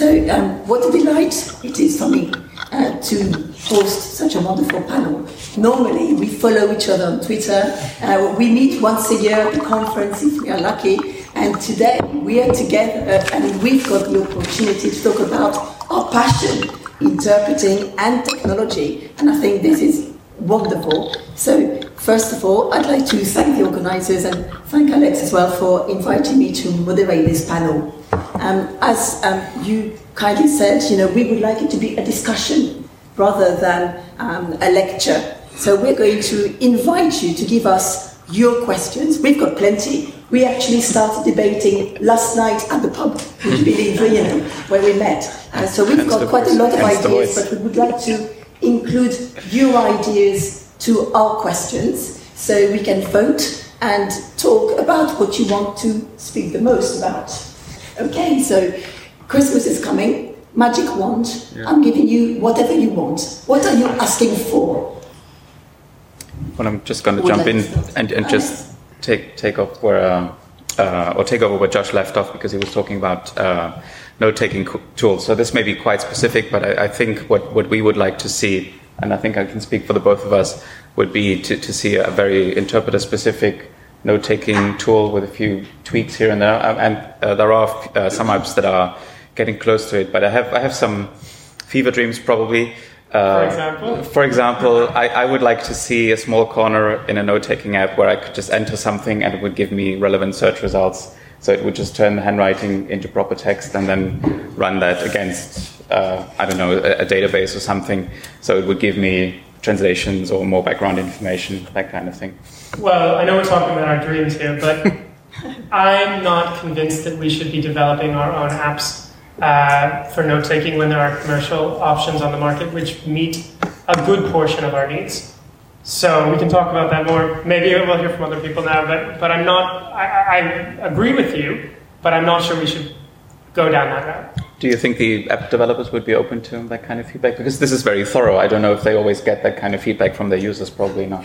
So, um, what a delight it is for me uh, to host such a wonderful panel. Normally, we follow each other on Twitter. Uh, we meet once a year at the conference if we are lucky. And today, we are together and we've got the opportunity to talk about our passion, interpreting and technology. And I think this is wonderful. So, first of all, I'd like to thank the organizers and thank Alex as well for inviting me to moderate this panel. Um, as um, you kindly said, you know, we would like it to be a discussion rather than um, a lecture. So we're going to invite you to give us your questions. We've got plenty. We actually started debating last night at the pub, would you believe, you know, where we met. Uh, so we've got quite a lot of ideas, but we would like to include your ideas to our questions so we can vote and talk about what you want to speak the most about. Okay, so Christmas is coming. Magic wand. Yeah. I'm giving you whatever you want. What are you asking for? Well, I'm just going to jump in and, and just take take off where uh, uh, or take over where Josh left off because he was talking about uh, note-taking tools. So this may be quite specific, but I, I, think what what we would like to see, and I think I can speak for the both of us, would be to, to see a very interpreter-specific note-taking tool with a few tweaks here and there. Um, and uh, there are uh, some apps that are getting close to it, but I have I have some fever dreams probably. Uh, for example, for example, I, I, would like to see a small corner in a note-taking app where I could just enter something and it would give me relevant search results. So it would just turn the handwriting into proper text and then run that against, uh, I don't know, a, a database or something. So it would give me translations or more background information, that kind of thing. Well, I know we're talking about our dreams here, but I'm not convinced that we should be developing our own apps uh, for note taking when there are commercial options on the market which meet a good portion of our needs. So we can talk about that more. Maybe we'll hear from other people now, but, but I'm not, I, I agree with you, but I'm not sure we should go down that route. Do you think the app developers would be open to that kind of feedback? Because this is very thorough. I don't know if they always get that kind of feedback from their users, probably not.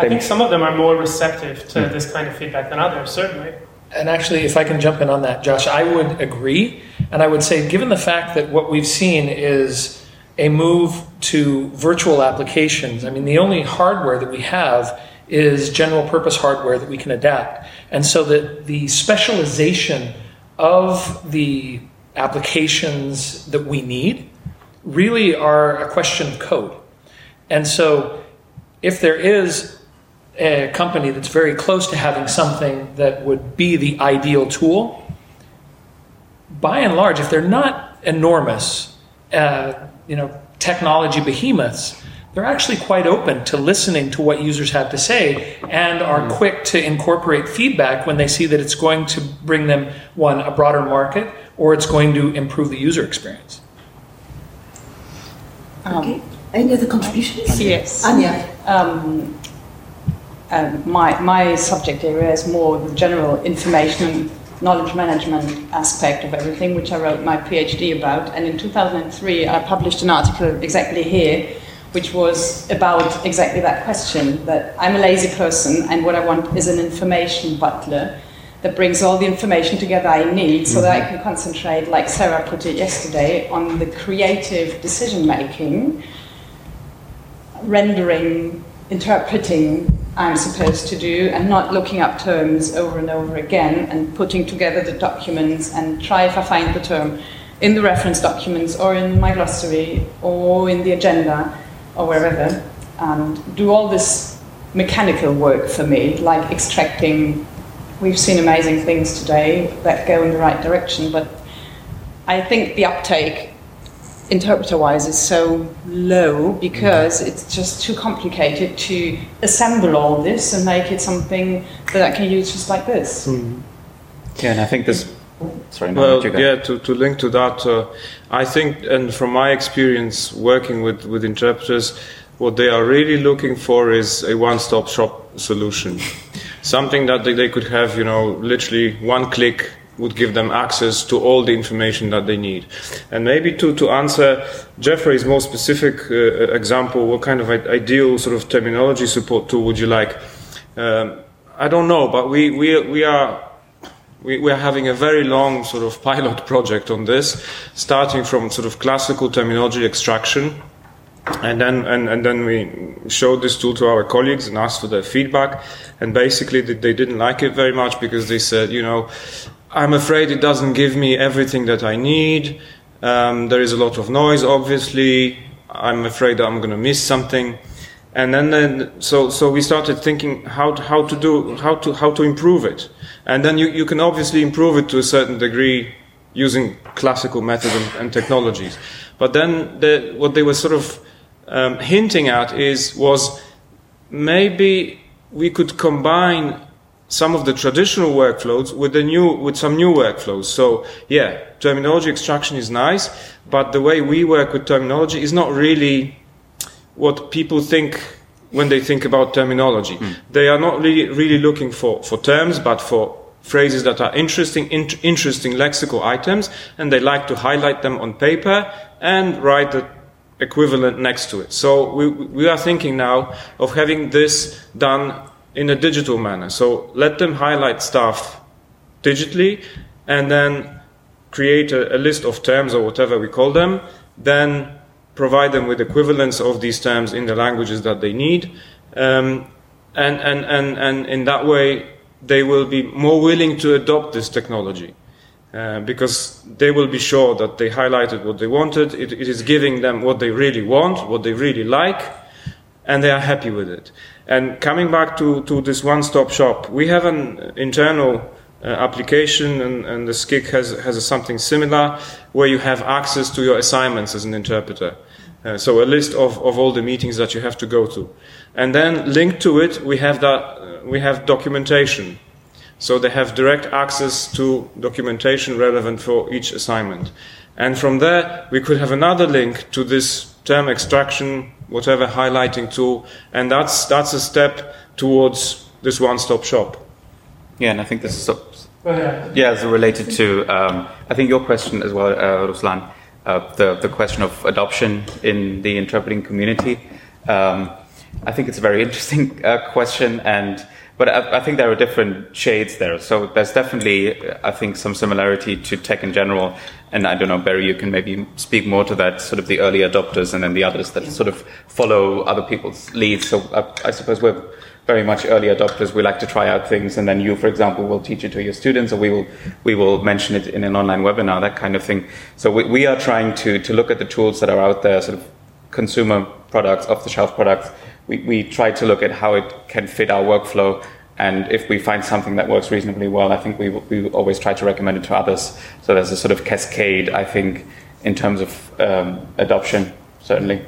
I think some of them are more receptive to mm. this kind of feedback than others, certainly. And actually, if I can jump in on that, Josh, I would agree. And I would say, given the fact that what we've seen is a move to virtual applications, I mean, the only hardware that we have is general purpose hardware that we can adapt. And so that the specialization of the applications that we need really are a question of code. And so if there is a company that's very close to having something that would be the ideal tool, by and large, if they're not enormous, uh, you know, technology behemoths, they're actually quite open to listening to what users have to say and are mm-hmm. quick to incorporate feedback when they see that it's going to bring them one a broader market or it's going to improve the user experience. Um, okay. Any other contributions? Yes. Anya. Um, um, my, my subject area is more the general information knowledge management aspect of everything, which I wrote my PhD about. And in 2003, I published an article exactly here, which was about exactly that question that I'm a lazy person, and what I want is an information butler that brings all the information together I need so that I mm-hmm. can concentrate, like Sarah put it yesterday, on the creative decision making, rendering, interpreting I'm supposed to do, and not looking up terms over and over again and putting together the documents and try if I find the term in the reference documents or in my glossary or in the agenda or wherever, and do all this mechanical work for me, like extracting We've seen amazing things today that go in the right direction, but I think the uptake interpreter wise is so low because it's just too complicated to assemble all this and make it something that I can use just like this. Mm. Yeah, and I think this. Sorry, no, well, yeah, to, to link to that, uh, I think, and from my experience working with, with interpreters, what they are really looking for is a one stop shop solution something that they could have, you know, literally one click would give them access to all the information that they need. And maybe to, to answer Jeffrey's more specific uh, example, what kind of ideal sort of terminology support tool would you like? Um, I don't know, but we, we, we are we, we are having a very long sort of pilot project on this, starting from sort of classical terminology extraction. And then, and, and then we showed this tool to our colleagues and asked for their feedback. And basically, they didn't like it very much because they said, you know, I'm afraid it doesn't give me everything that I need. Um, there is a lot of noise, obviously. I'm afraid I'm going to miss something and then, then so so we started thinking how to, how to do how to how to improve it and then you, you can obviously improve it to a certain degree using classical methods and, and technologies. But then the, what they were sort of um, hinting at is was maybe we could combine some of the traditional workflows with the new with some new workflows. So yeah terminology extraction is nice but the way we work with terminology is not really what people think when they think about terminology. Mm. They are not really, really looking for, for terms, but for phrases that are interesting, in, interesting lexical items, and they like to highlight them on paper and write the equivalent next to it. So we, we are thinking now of having this done in a digital manner. So let them highlight stuff digitally and then create a, a list of terms or whatever we call them, then provide them with equivalents of these terms in the languages that they need. Um, and, and, and, and in that way, they will be more willing to adopt this technology. Uh, because they will be sure that they highlighted what they wanted, it, it is giving them what they really want, what they really like, and they are happy with it. And coming back to, to this one stop shop, we have an internal application, and, and the SCIC has, has something similar where you have access to your assignments as an interpreter. Uh, so a list of, of all the meetings that you have to go to. And then linked to it, we have, that, uh, we have documentation. So they have direct access to documentation relevant for each assignment. And from there, we could have another link to this term extraction, whatever highlighting tool, and that's, that's a step towards this one-stop shop. Yeah, and I think this is yeah, so related to, um, I think your question as well, uh, Ruslan, uh, the, the question of adoption in the interpreting community. Um, I think it's a very interesting uh, question, and but I, I, think there are different shades there. So there's definitely, I think, some similarity to tech in general. And I don't know, Barry, you can maybe speak more to that, sort of the early adopters and then the others that sort of follow other people's leads. So I, I suppose we're very much early adopters. We like to try out things, and then you, for example, will teach it to your students, or we will we will mention it in an online webinar, that kind of thing. So we, we are trying to to look at the tools that are out there, sort of consumer products, off the shelf products. We we try to look at how it can fit our workflow. And if we find something that works reasonably well, I think we, we always try to recommend it to others. So there's a sort of cascade, I think, in terms of um, adoption, certainly.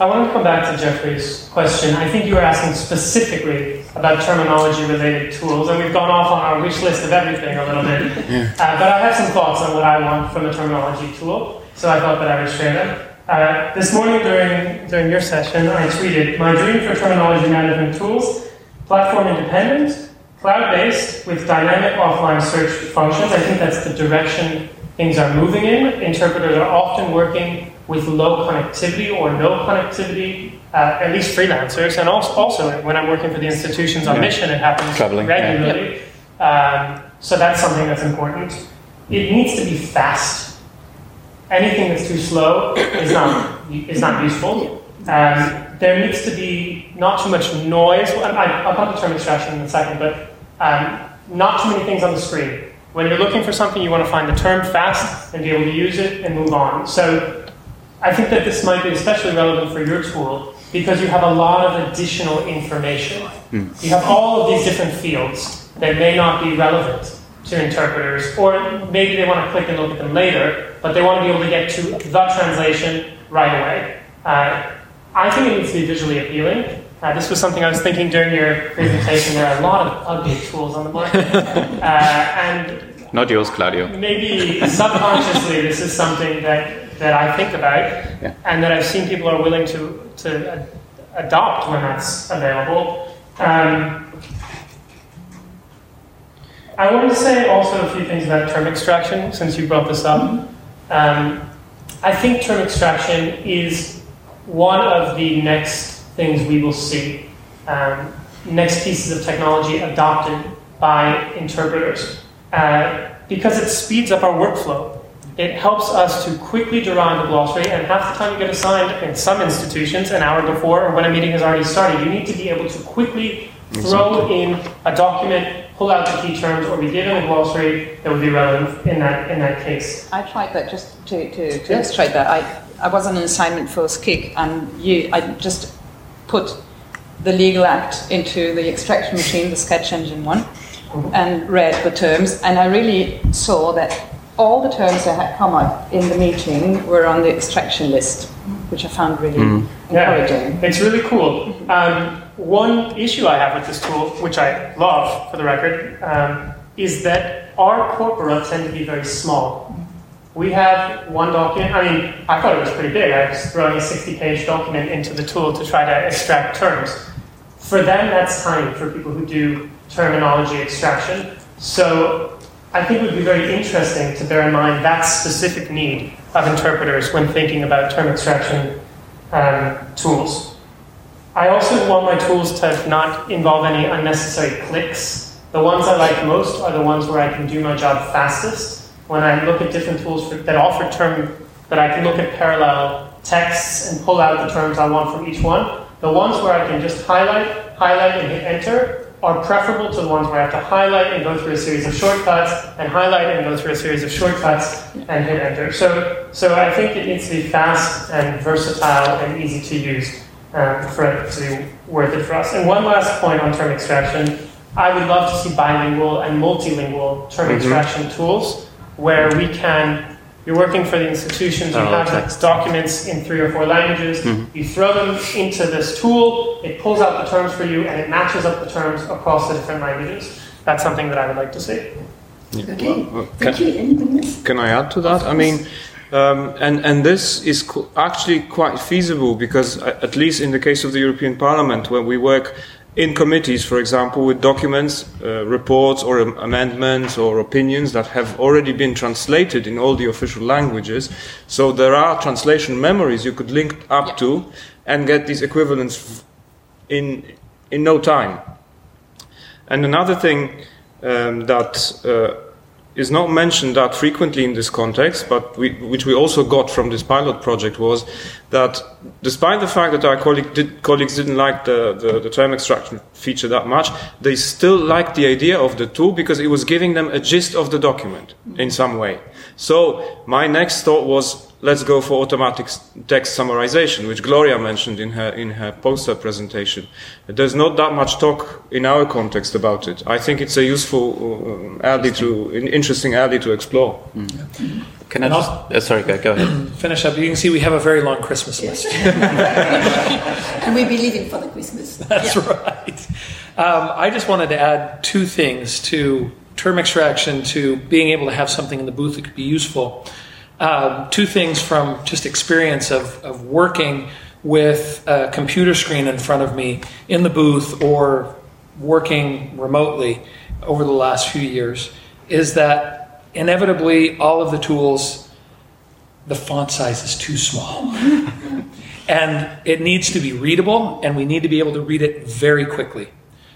I want to come back to Jeffrey's question. I think you were asking specifically about terminology related tools, and we've gone off on our wish list of everything a little bit. Yeah. Uh, but I have some thoughts on what I want from a terminology tool, so I thought that I would share them. Uh, this morning during, during your session, I tweeted My dream for terminology management tools platform independent, cloud based, with dynamic offline search functions. I think that's the direction things are moving in. Interpreters are often working with low connectivity or no connectivity, uh, at least freelancers, and also, also, when I'm working for the institutions on yeah. mission, it happens Traveling. regularly. Yeah. Um, so that's something that's important. It needs to be fast. Anything that's too slow is not is not useful. Um, there needs to be not too much noise. I, will come to term extraction in a second, but um, not too many things on the screen. When you're looking for something, you want to find the term fast and be able to use it and move on. So I think that this might be especially relevant for your tool because you have a lot of additional information. Mm. You have all of these different fields that may not be relevant to interpreters, or maybe they want to click and look at them later, but they want to be able to get to the translation right away. Uh, I think it needs to be visually appealing. Uh, this was something I was thinking during your presentation. There are a lot of ugly tools on the market, uh, and not yours, Claudio. Maybe subconsciously, this is something that that I think about, yeah. and that I've seen people are willing to to adopt when that's available. Um, I wanted to say also a few things about term extraction, since you brought this up. Um, I think term extraction is one of the next things we will see. Um, next pieces of technology adopted by interpreters. uh, because it speeds up our workflow. It helps us to quickly derive a glossary, and half the time you get assigned, in some institutions, an hour before or when a meeting has already started. You need to be able to quickly throw in a document, pull out the key terms, or be given a glossary that would be relevant in that, in that case. I tried that just to, to, to illustrate that. I, I was on an assignment for SCIC, and you, I just put the legal act into the extraction machine, the sketch engine one, and read the terms, and I really saw that all the terms that had come up in the meeting were on the extraction list, which I found really encouraging. Yeah, it's really cool. Um, one issue I have with this tool, which I love for the record, um, is that our corpora tend to be very small. We have one document, I mean, I thought it was pretty big. I was throwing a 60 page document into the tool to try to extract terms. For them, that's tiny for people who do terminology extraction. So I think it would be very interesting to bear in mind that specific need of interpreters when thinking about term extraction um, tools. I also want my tools to not involve any unnecessary clicks. The ones I like most are the ones where I can do my job fastest. When I look at different tools for, that offer term, that I can look at parallel texts and pull out the terms I want from each one, the ones where I can just highlight, highlight, and hit enter are preferable to the ones where I have to highlight and go through a series of shortcuts, and highlight and go through a series of shortcuts, and hit enter. So, so I think it needs to be fast and versatile and easy to use um, for it to be worth it for us. And one last point on term extraction. I would love to see bilingual and multilingual term Mhm. extraction tools where we can you're working for the institutions, you have text. documents in three or four languages, Mhm. you throw them into this tool, it pulls out the terms for you, and it matches up the terms across the different languages. That's something that I would like to see. Okay, Well, thank you. Anybody else? Can I add to that? I mean, um, and and this is co- actually quite feasible because uh, at least in the case of the European Parliament, where we work in committees, for example, with documents, uh, reports, or am- amendments or opinions that have already been translated in all the official languages, so there are translation memories you could link up to and get these equivalents in in no time. And another thing um, that uh, is not mentioned that frequently in this context, but we, which we also got from this pilot project, was that despite the fact that our colleague did, colleagues didn't like the, the, the term extraction feature that much, they still liked the idea of the tool because it was giving them a gist of the document in some way. So my next thought was let's go for automatic text summarization, which Gloria mentioned in her in her poster presentation. There's not that much talk in our context about it. I think it's a useful uh, alley to an interesting alley to explore. Can I And just? Uh, sorry, go, go ahead. Finish up. You can see we have a very long Christmas list. And we'll be leaving for the Christmas. That's right. Um, I just wanted to add two things to term extraction, to being able to have something in the booth that could be useful. Um, two things from just experience of, of working with a computer screen in front of me in the booth or working remotely over the last few years is that inevitably all of the tools, the font size is too small. and it needs to be readable, and we need to be able to read it very quickly.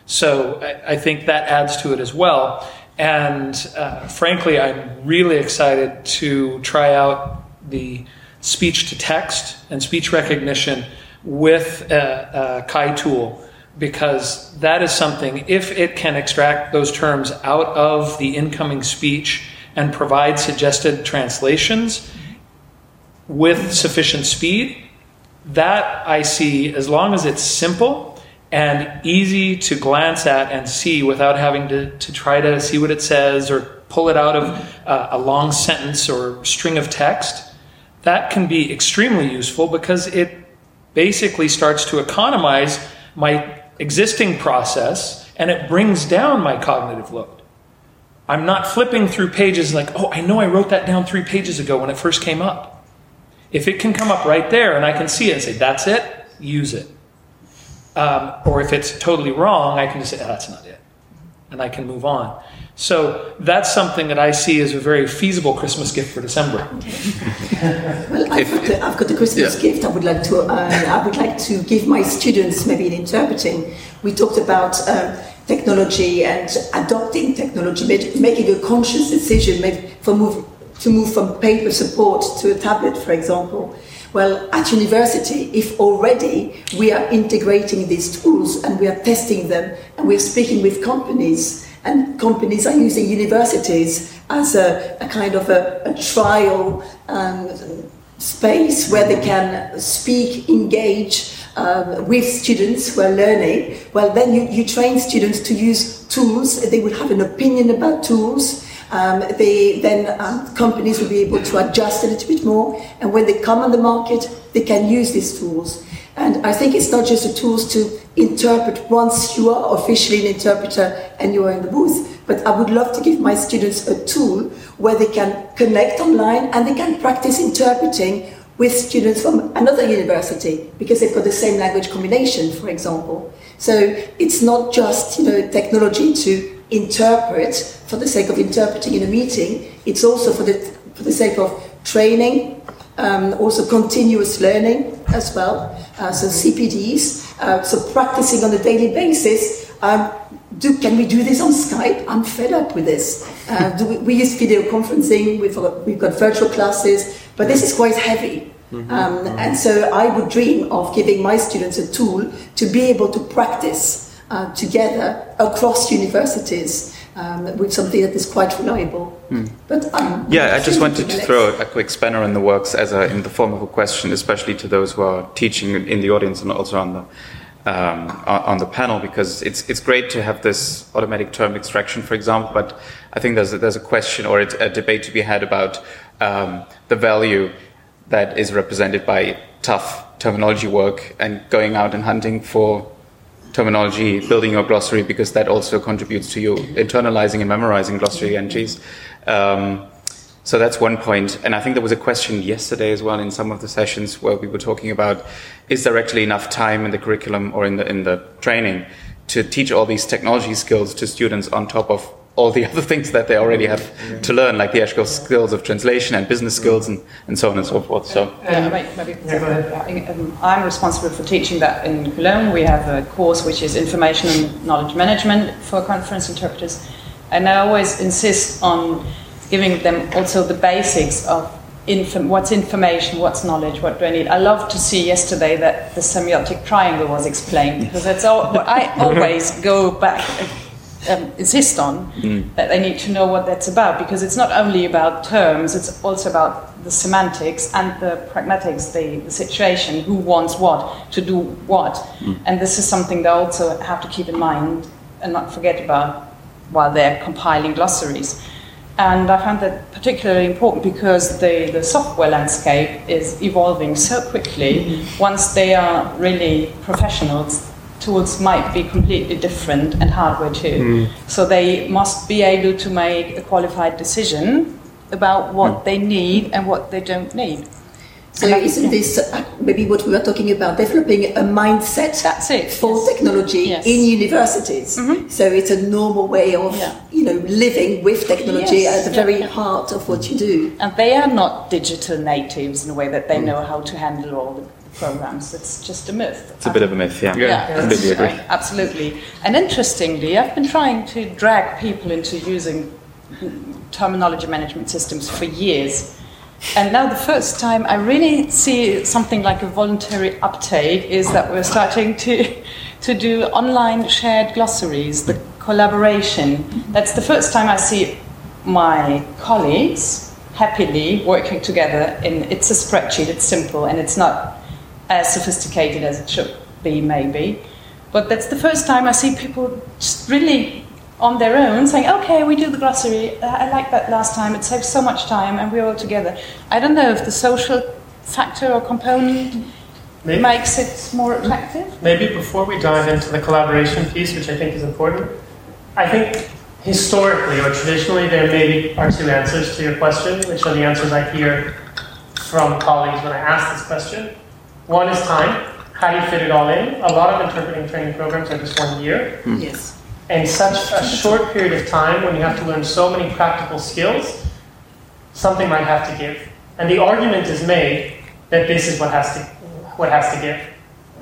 So I, I think that adds to it as well. And uh, frankly, I'm really excited to try out the speech to text and speech recognition with a, a CAI tool because that is something, if it can extract those terms out of the incoming speech and provide suggested translations with sufficient speed, that I see as long as it's simple and easy to glance at and see without having to, to try to see what it says or pull it out of uh, a long sentence or string of text, that can be extremely useful because it basically starts to economize my existing process and it brings down my cognitive load. I'm not flipping through pages like, oh, I know I wrote that down three pages ago when it first came up. If it can come up right there and I can see it and say, that's it, use it. Um, or if it's totally wrong, I can just say, oh, that's not it. And I can move on. So that's something that I see as a very feasible Christmas gift for December. well, I've, got a, I've got a Christmas yeah. gift. I would like to. Uh, I would like to give my students maybe in interpreting. We talked about. Um, technology and adopting technology, making a conscious decision for move, to move from paper support to a tablet, for example. Well, at university, if already we are integrating these tools and we are testing them and we're speaking with companies and companies are using universities as a, a kind of a, a trial um, space where they can speak, engage um, with students who are learning. Well, then you, you train students to use tools. They will have an opinion about tools. Um, they, then um, companies will be able to adjust a little bit more. And when they come on the market, they can use these tools. And I think it's not just the tools to interpret once you are officially an interpreter and you are in the booth, but I would love to give my students a tool where they can connect online and they can practice interpreting with students from another university because they've got the same language combination, for example. So it's not just you know technology to interpret for the sake of interpreting in a meeting. It's also for the for the sake of training, um, also continuous learning as well. Uh, so CPDs, uh, so practicing on a daily basis. Um, do, can we do this on Skype? I'm fed up with this. Uh, we, we, use video conferencing, we've got, we've got virtual classes, but this is quite heavy. Mm-hmm. Um, and so I would dream of giving my students a tool to be able to practice uh, together across universities um, with something that is quite reliable. Mm. But um, yeah, I just wanted to throw a quick spanner in the works as a, in the form of a question, especially to those who are teaching in the audience and also on the um, on the panel, because it's it's great to have this automatic term extraction, for example. But I think there's a, there's a question or a debate to be had about um, the value that is represented by tough terminology work and going out and hunting for terminology, building your glossary, because that also contributes to you internalizing and memorizing glossary entries. Um, so that's one point. And I think there was a question yesterday as well in some of the sessions where we were talking about is there actually enough time in the curriculum or in the, in the training to teach all these technology skills to students on top of all the other things that they already have to learn, like the actual skills of translation and business skills and, and so on and so forth. So, yeah, maybe, yeah, um, I'm responsible for teaching that in Cologne. We have a course which is information and knowledge management for conference interpreters, and I always insist on giving them also the basics of Inf- what's information, what's knowledge, what do I need? I love to see yesterday that the semiotic triangle was explained because that's all I always go back um, insist on mm. that they need to know what that's about because it's not only about terms, it's also about the semantics and the pragmatics, the, the situation, who wants what, to do what. Mm. And this is something they also have to keep in mind and not forget about while they're compiling glossaries. And I found that particularly important because the, the software landscape is evolving so quickly. Mm-hmm. Once they are really professionals, tools might be completely different and hardware too. Mm. So they must be able to make a qualified decision about what mm. they need and what they don't need. So isn't this uh, maybe what we were talking about, developing a mindset That's it, for yes. technology yes. in universities? Mm-hmm. So it's a normal way of yeah. you know living with technology yes. at the very yeah. heart of what you do. And they are not digital natives in a way that they mm. know how to handle all the programs. It's just a myth. It's a bit of a myth, yeah. Yeah, yeah completely agree. Absolutely. And interestingly, I've been trying to drag people into using terminology management systems for years. And now the first time I really see something like a voluntary uptake is that we're starting to, to do online shared glossaries, the collaboration. That's the first time I see my colleagues happily working together in it's a spreadsheet, it's simple and it's not as sophisticated as it should be, maybe. But that's the first time I see people just really on their own saying, okay, we do the glossary. Uh, I like that last time. It saves so much time and we're all together. I don't know if the social factor or component maybe, makes it more attractive. Maybe before we dive into the collaboration piece, which I think is important, I think historically or traditionally there maybe are two answers to your question, which are the answers I hear from colleagues when I ask this question. One is time. How do you fit it all in? A lot of interpreting training programs are just one year. Mm. Yes. in such a short period of time when you have to learn so many practical skills, something might have to give. And the argument is made that this is what has to, what has to give.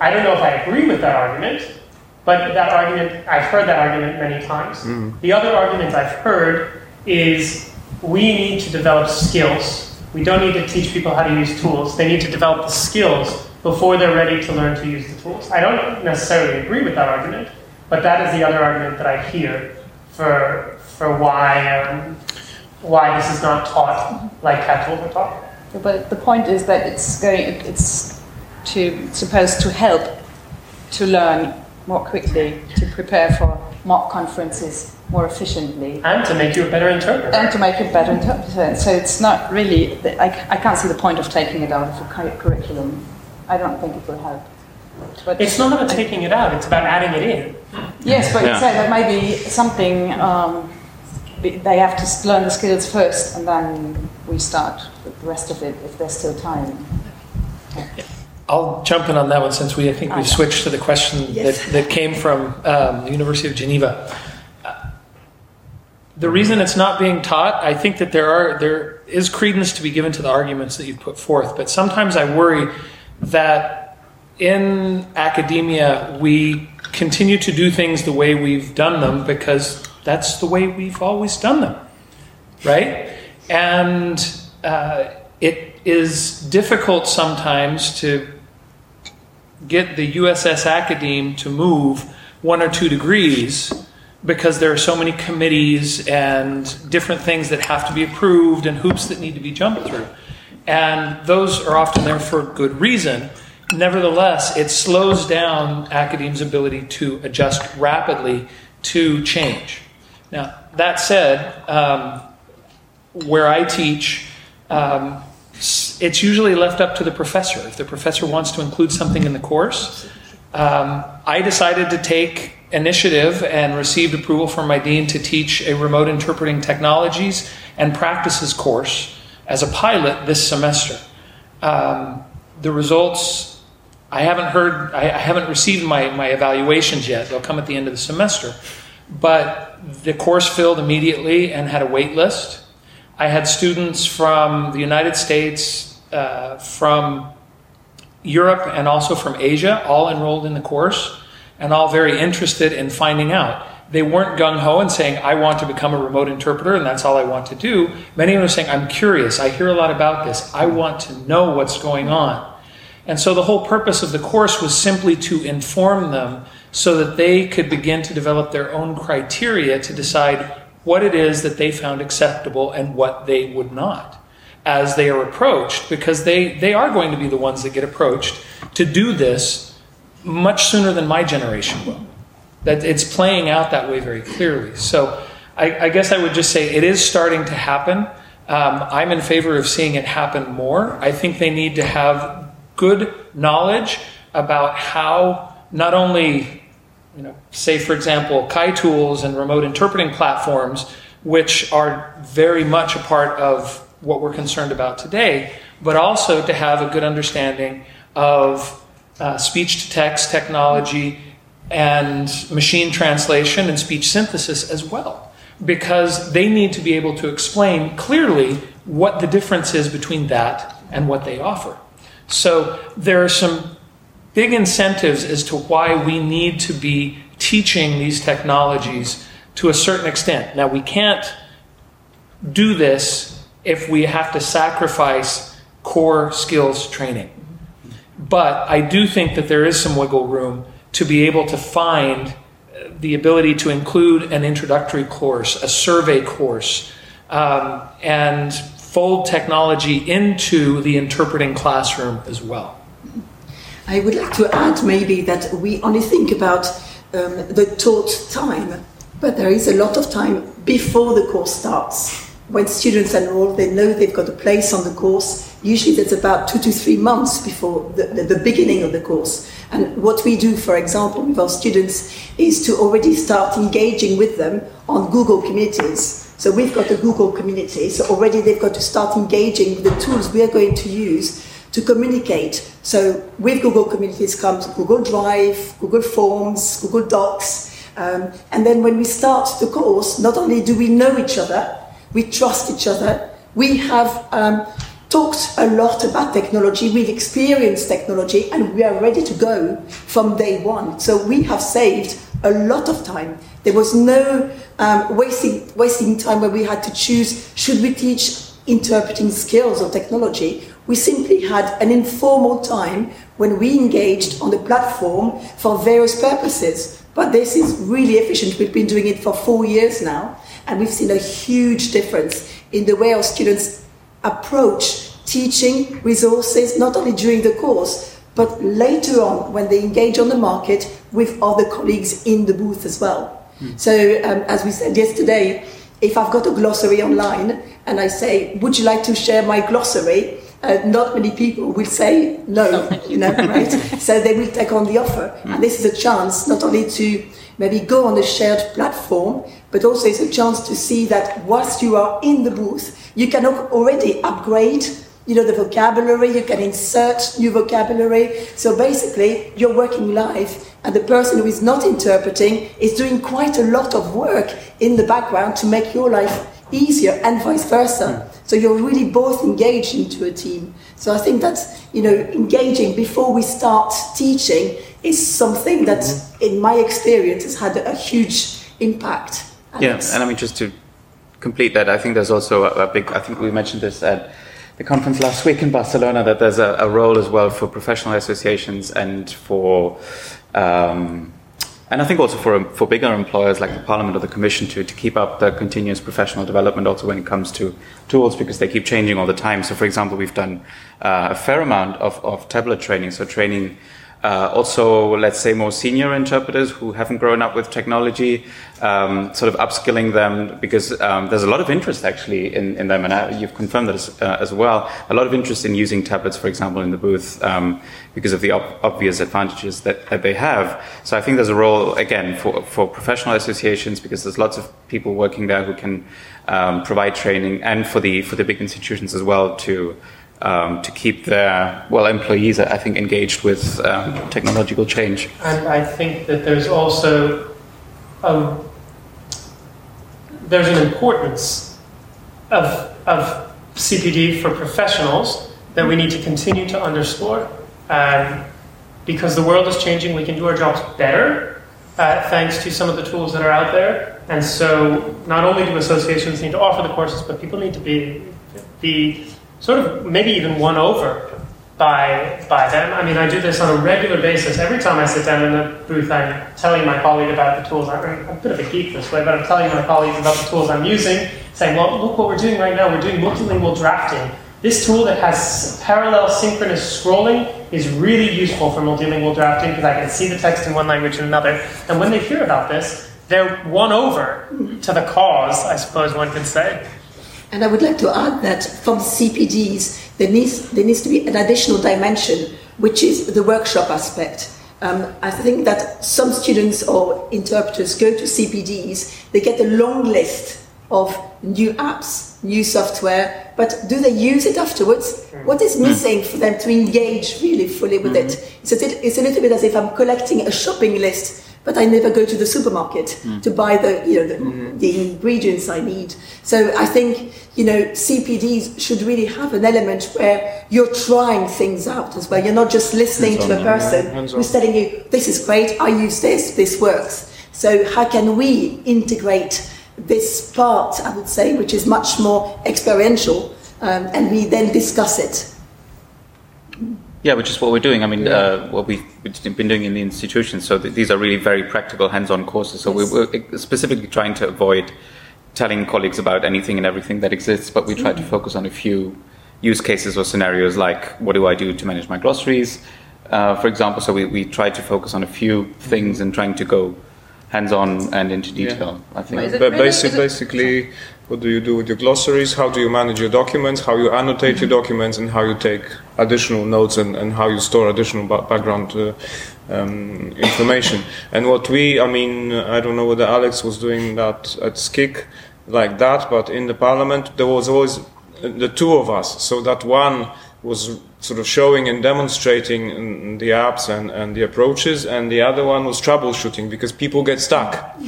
I don't know if I agree with that argument, but that argument, I've heard that argument many times. Mm. The other argument I've heard is we need to develop skills. We don't need to teach people how to use tools. They need to develop the skills before they're ready to learn to use the tools. I don't necessarily agree with that argument, but that is the other argument that I hear for, for why, um, why this is not taught like CAT tools are taught. But the point is that it's going, it's to supposed to help to learn more quickly, to prepare for mock conferences more efficiently, And to make you a better interpreter. and to make it better interpreter. So it's not really. I, I can't see the point of taking it out of the curriculum. I don't think it will help. But It's not about taking it out, it's about adding it in. Yes, but Yeah. it's say that maybe something um, they have to learn the skills first, and then we start with the rest of it if there's still time. I'll jump in on that one since we I think we've Okay. switched to the question Yes. that, that came from um, the University of Geneva. Uh, The reason it's not being taught, I think that there are there is credence to be given to the arguments that you've put forth, but sometimes I worry that in academia we continue to do things the way we've done them because that's the way we've always done them, right? And uh, it is difficult sometimes to get the USS Academe to move one or two degrees because there are so many committees and different things that have to be approved and hoops that need to be jumped through. And those are often there for good reason. Nevertheless, it slows down academ's ability to adjust rapidly to change. Now, that said, um, where I teach, um, it's usually left up to the professor. If the professor wants to include something in the course, um, I decided to take initiative and received approval from my dean to teach a remote interpreting technologies and practices course as a pilot this semester. Um, the results, I haven't heard, I, I haven't received my, my evaluations yet. They'll come at the end of the semester. But the course filled immediately and had a wait list. I had students from the United States, uh, from Europe, and also from Asia, all enrolled in the course and all very interested in finding out. They weren't gung ho and saying, I want to become a remote interpreter and that's all I want to do. Many of them were saying, I'm curious, I hear a lot about this, I want to know what's going on. And so the whole purpose of the course was simply to inform them so that they could begin to develop their own criteria to decide what it is that they found acceptable and what they would not as they are approached, because they, they are going to be the ones that get approached to do this much sooner than my generation will. That it's playing out that way very clearly. So I, I guess I would just say it is starting to happen. Um, I'm in favor of seeing it happen more. I think they need to have good knowledge about how not only you know, say for example, CAI tools and remote interpreting platforms, which are very much a part of what we're concerned about today, but also to have a good understanding of uh, speech to text technology and machine translation and speech synthesis as well, because they need to be able to explain clearly what the difference is between that and what they offer. So there are some big incentives as to why we need to be teaching these technologies to a certain extent. Now, we can't do this if we have to sacrifice core skills training. But I do think that there is some wiggle room to be able to find the ability to include an introductory course, a survey course, um, and fold technology into the interpreting classroom as well. I would like to add maybe that we only think about um, the taught time, but there is a lot of time before the course starts. When students enroll, they know they've got a place on the course. Usually, that's about two to three months before the, the, the beginning of the course. And what we do, for example, with our students is to already start engaging with them on Google Communities. So we've got a Google community, so already they've got to start engaging with the tools we are going to use to communicate. So with Google Communities comes Google Drive, Google Forms, Google Docs, Um, and then when we start the course, not only do we know each other, we trust each other, we have um, talked a lot about technology, we've experienced technology, and we are ready to go from day one. So we have saved a lot of time. There was no um, wasting, wasting time where we had to choose should we teach interpreting skills or technology. We simply had an informal time when we engaged on the platform for various purposes. But this is really efficient. We've been doing it for four years now, and we've seen a huge difference in the way our students approach teaching resources, not only during the course, but later on when they engage on the market with other colleagues in the booth as well. Mm. So, um, as we said yesterday, if I've got a glossary online and I say, Would you like to share my glossary? Uh, not many people will say no, you know, right? so they will take on the offer. Mm. And this is a chance not only to maybe go on a shared platform, but also it's a chance to see that whilst you are in the booth, you can already upgrade you know the vocabulary you can insert new vocabulary so basically you're working live and the person who is not interpreting is doing quite a lot of work in the background to make your life easier and vice versa mm. so you're really both engaged into a team so i think that's you know engaging before we start teaching is something that mm-hmm. in my experience has had a huge impact yeah. And i mean just to complete that i think there's also a, a big i think we mentioned this at the conference last week in Barcelona that there's a, a role as well for professional associations and for um, and I think also for for bigger employers like the Parliament or the Commission to to keep up the continuous professional development also when it comes to tools because they keep changing all the time. So, for example, we've done uh, a fair amount of, of tablet training, so training uh, also, let's say, more senior interpreters who haven't grown up with technology, um, sort of upskilling them because um, there's a lot of interest actually in, in them, and uh, you've confirmed that as, uh, as, well. A lot of interest in using tablets, for example, in the booth um, because of the op- obvious advantages that, that, they have. So I think there's a role again for, for professional associations because there's lots of people working there who can um, provide training, and for the for the big institutions as well to um, to keep their well employees, I think, engaged with um, technological change. And I think that there's also a, there's an importance of of CPD for professionals that we need to continue to underscore. Um, because the world is changing, we can do our jobs better uh, thanks to some of the tools that are out there. And so, not only do associations need to offer the courses, but people need to be be sort of maybe even won over by, by them. I mean, I do this on a regular basis. Every time I sit down in the booth, I'm telling my colleague about the tools. I'm a bit of a geek this way, but I'm telling my colleagues about the tools I'm using, saying, well, look what we're doing right now. We're doing multilingual drafting. This tool that has parallel synchronous scrolling is really useful for multilingual drafting because I can see the text in one language and another. And when they hear about this, they're won over to the cause, I suppose one could say. And I would like to add that from CPDs, there needs, there needs to be an additional dimension, which is the workshop aspect. Um, I think that some students or interpreters go to CPDs, they get a long list of new apps, new software, but do they use it afterwards? What is hmm. missing for them to engage really fully with mm-hmm. it? It's a, it's a little bit as if I'm collecting a shopping list but I never go to the supermarket mm. to buy the you know the, mm. the, ingredients I need. So I think you know CPDs should really have an element where you're trying things out as well. You're not just listening hands to a person yeah, who's telling you this is great, I use this, this works. So how can we integrate this part? I would say, which is much more experiential, um, and we then discuss it. Yeah, which is what we're doing. I mean, yeah. uh, what we've been doing in the institution. So th- these are really very practical, hands-on courses. So yes. we're, specifically trying to avoid telling colleagues about anything and everything that exists, but we try mm to focus on a few use cases or scenarios, like what do I do to manage my glossaries, uh, for example. So we, we try to focus on a few things and trying to go hands-on and into detail. Yeah. I think. But basically, basically, what do you do with your glossaries? How do you manage your documents? How you annotate your documents, and how you take additional notes and, and how you store additional ba- background uh, um, information. and what we, I mean, I don't know whether Alex was doing that at SCIC like that, but in the Parliament there was always the two of us, so that one was sort of showing and demonstrating mm, the apps and, and the approaches, and the other one was troubleshooting because people get stuck,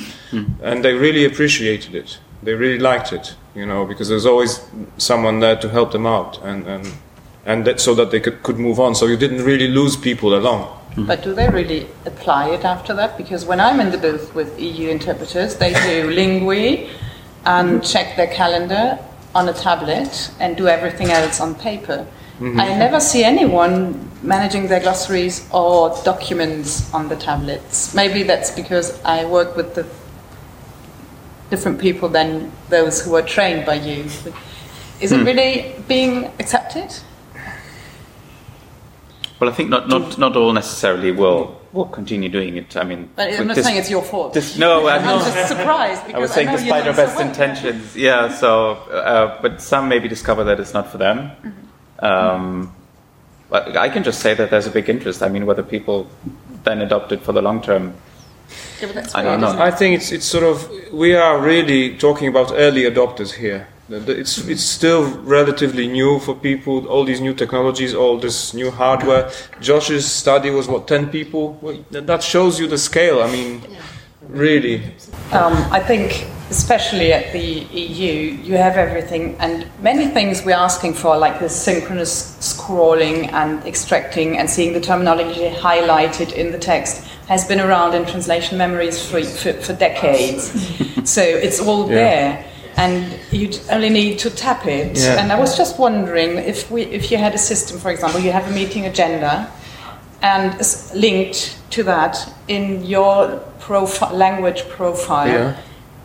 and they really appreciated it. They really liked it, you know, because there's always someone there to help them out, and and and that, so that they could, could move on. So you didn't really lose people along. Mm-hmm. But do they really apply it after that? Because when I'm in the booth with EU interpreters, they do Linguee and mm-hmm. check their calendar on a tablet and do everything else on paper. Mm-hmm. I never see anyone managing their glossaries or documents on the tablets. Maybe that's because I work with the different people than those who are trained by you. Is it really being accepted? Well, I think not, not, not all necessarily will will continue doing it. I mean, But I'm not this- saying it's your fault. this- no, I'm I'm just surprised because I was saying, know despite our so best well. intentions, yeah. So, uh, but some maybe discover that it's not for them. Mm-hmm. Um, but I can just say that there's a big interest. I mean, whether people then adopt it for the long term, Yeah, but that's I weird, don't know. I think it's it's sort of we are really talking about early adopters here. The- the- It's it's still relatively new for people. All these new technologies, all this new hardware. Josh's study was what ten people. Well, that shows you the scale. I mean, really. Um, I think, especially at the EU, you have everything, and many things we're asking for, like the synchronous scrolling and extracting and seeing the terminology highlighted in the text, has been around in translation memories for, for, for decades. so it's all Yeah. there. And you only need to tap it. Yeah. And I was just wondering if we, if you had a system, for example, you have a meeting agenda, and s- linked to that in your profi- language profile Yeah.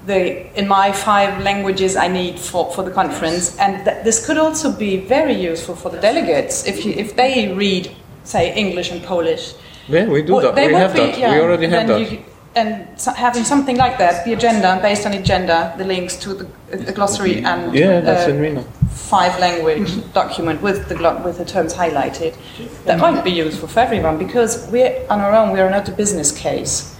the in my five languages I need for, for the conference and th- this could also be very useful for the delegates if you, if they read say English and Polish Yeah, we do well, that. they We have be- that. yeah, we already have that. you- and so having something like that the agenda based on agenda the links to the, the glossary and yeah, that's uh, in Reno. five language document with the glo- with the terms highlighted. That might be useful for everyone because we're on our own. We are not a business case.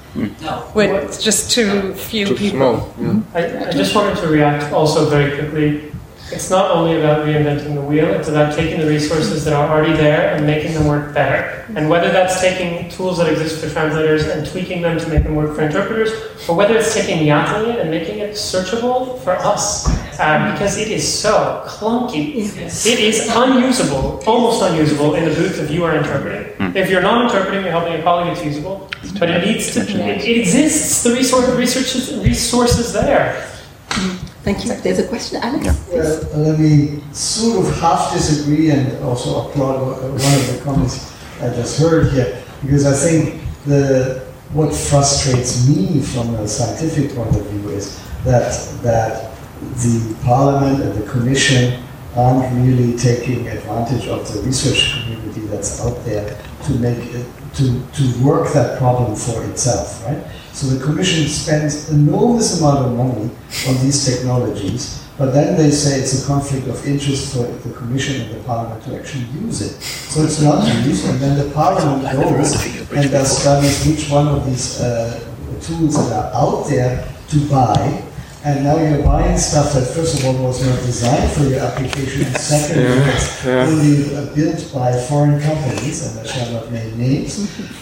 We're just too few Too people. small. Yeah. I, I just wanted to react also very quickly. It's not only about reinventing the wheel, it's about taking the resources that are already there and making them work better. And whether that's taking tools that exist for translators and tweaking them to make them work for interpreters, or whether it's taking the atelier and making it searchable for us, uh, because it is so clunky. It is unusable, almost unusable in the booth if you are interpreting. If you're not interpreting, you're helping a colleague, it's usable. But it needs to, it, it exists, the resource, research, resources there. Thank you. There's a question, Alex? Well, uh, let me sort of half disagree and also applaud one one of the comments I just heard here, because I think the what frustrates me from a scientific point of view is that that the Parliament and the Commission aren't really taking advantage of the research community that's out there to make it, to, to work that problem for itself, right? So the Commission spends enormous amount of money on these technologies, but then they say it's a conflict of interest for the Commission and the Parliament to actually use it. So it's not used, and then the Parliament goes and does studies which one of these uh, tools that are out there to buy. And now you're buying stuff that first of all was not designed for your application, and secondly, Yeah, it's yeah. only uh, built by foreign companies, and I shall not name names.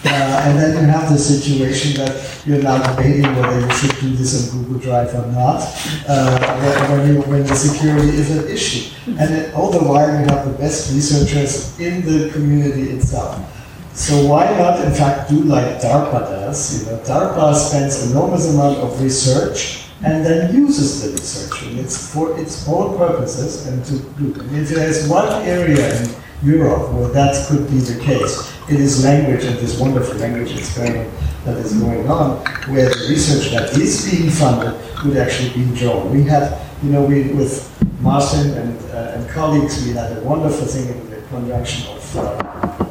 Uh, and then you have the situation that you're now debating whether you should do this on Google Drive or not, uh, when, you, when the security is an issue. And then all the while you have the best researchers in the community itself. So why not, in fact, do like DARPA does? You know, DARPA spends enormous amount of research and then uses the research, and it's for its own purposes and to do. If there's one area in Europe where that could be the case, it is language and this wonderful language experiment that is going on, where the research that is being funded would actually be drawn. We had, you know, we with Martin and, uh, and colleagues, we had a wonderful thing in the conjunction of uh,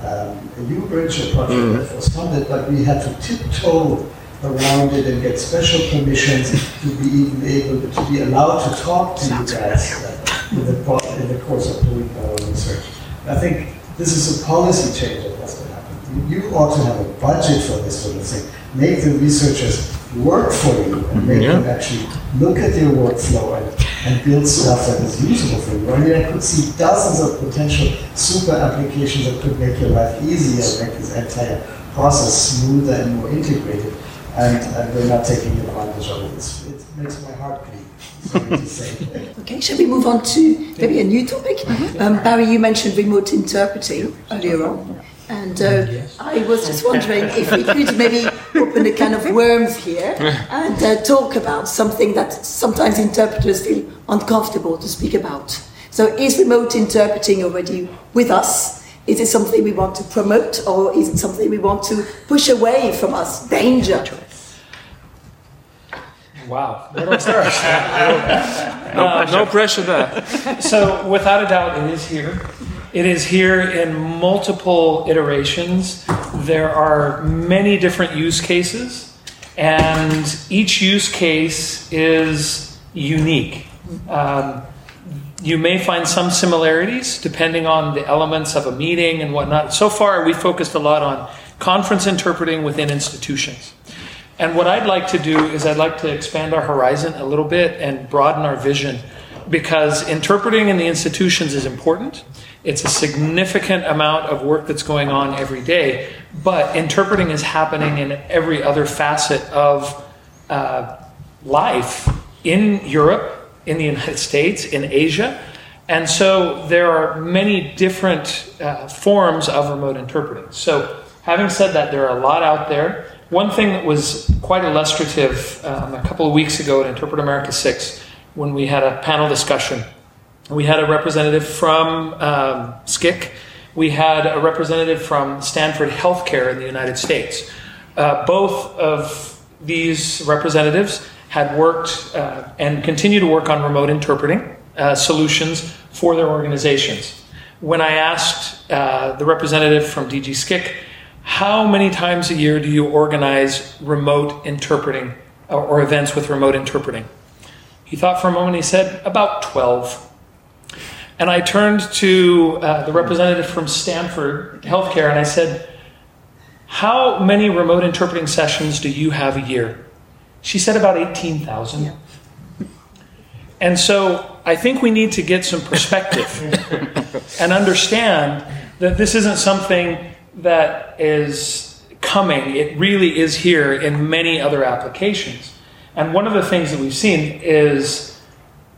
um, a U-Bridge, a project that was funded, but we had to tiptoe around it and get special permissions to be even able to, to be allowed to talk to you guys uh, in, the, po- in the course of doing our research. I think this is a policy change that has to happen. You, you ought to have a budget for this sort of thing. Make the researchers work for you and make Yeah. them actually look at your workflow and, and build stuff that is usable for you. I mean, I could see dozens of potential super applications that could make your life easier, make this entire process smoother and more integrated. And, and we're not taking advantage of it. It makes my heart bleed. Sorry to say. Okay, shall we move on to maybe a new topic? Um, Barry, you mentioned remote interpreting earlier on. And uh, I was just wondering if we could maybe open a can of worms here and uh, talk about something that sometimes interpreters feel uncomfortable to speak about. So, is remote interpreting already with us? Is it something we want to promote or is it something we want to push away from us? Danger. Wow. Where do I start? No, no pressure there. so, without a doubt, it is here. It is here in multiple iterations. There are many different use cases, and each use case is unique. Um, you may find some similarities depending on the elements of a meeting and whatnot. So far, we focused a lot on conference interpreting within institutions. And what I'd like to do is I'd like to expand our horizon a little bit and broaden our vision because interpreting in the institutions is important. It's a significant amount of work that's going on every day, but interpreting is happening in every other facet of uh, life in Europe, in the United States, in Asia. And so there are many different uh, forms of remote interpreting. So, having said that, there are a lot out there. One thing that was quite illustrative um, a couple of weeks ago at InterpretAmerica 6, when we had a panel discussion, we had a representative from um, SCIC, we had a representative from Stanford Healthcare in the United States. Uh, both of these representatives had worked uh, and continue to work on remote interpreting uh, solutions for their organizations. When I asked uh, the representative from DG SCIC, how many times a year do you organize remote interpreting or, or events with remote interpreting? He thought for a moment, he said, about 12. And I turned to uh, the representative from Stanford Healthcare and I said, How many remote interpreting sessions do you have a year? She said about 18,000. Yeah. And so I think we need to get some perspective and understand that this isn't something that is coming. It really is here in many other applications. And one of the things that we've seen is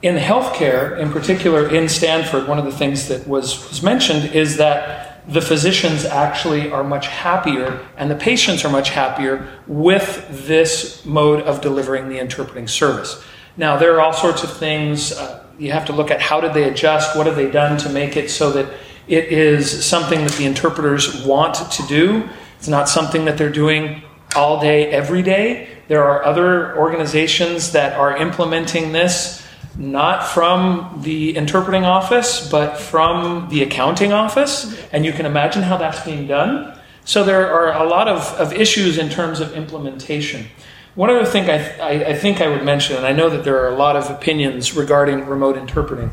in healthcare, in particular in Stanford, one of the things that was, was mentioned is that the physicians actually are much happier and the patients are much happier with this mode of delivering the interpreting service. Now, there are all sorts of things. Uh, you have to look at how did they adjust, what have they done to make it so that it is something that the interpreters want to do. It's not something that they're doing all day, every day. There are other organizations that are implementing this not from the interpreting office, but from the accounting office. And you can imagine how that's being done. So there are a lot of, of issues in terms of implementation. One other thing I, I, I, think I would mention, and I know that there are a lot of opinions regarding remote interpreting,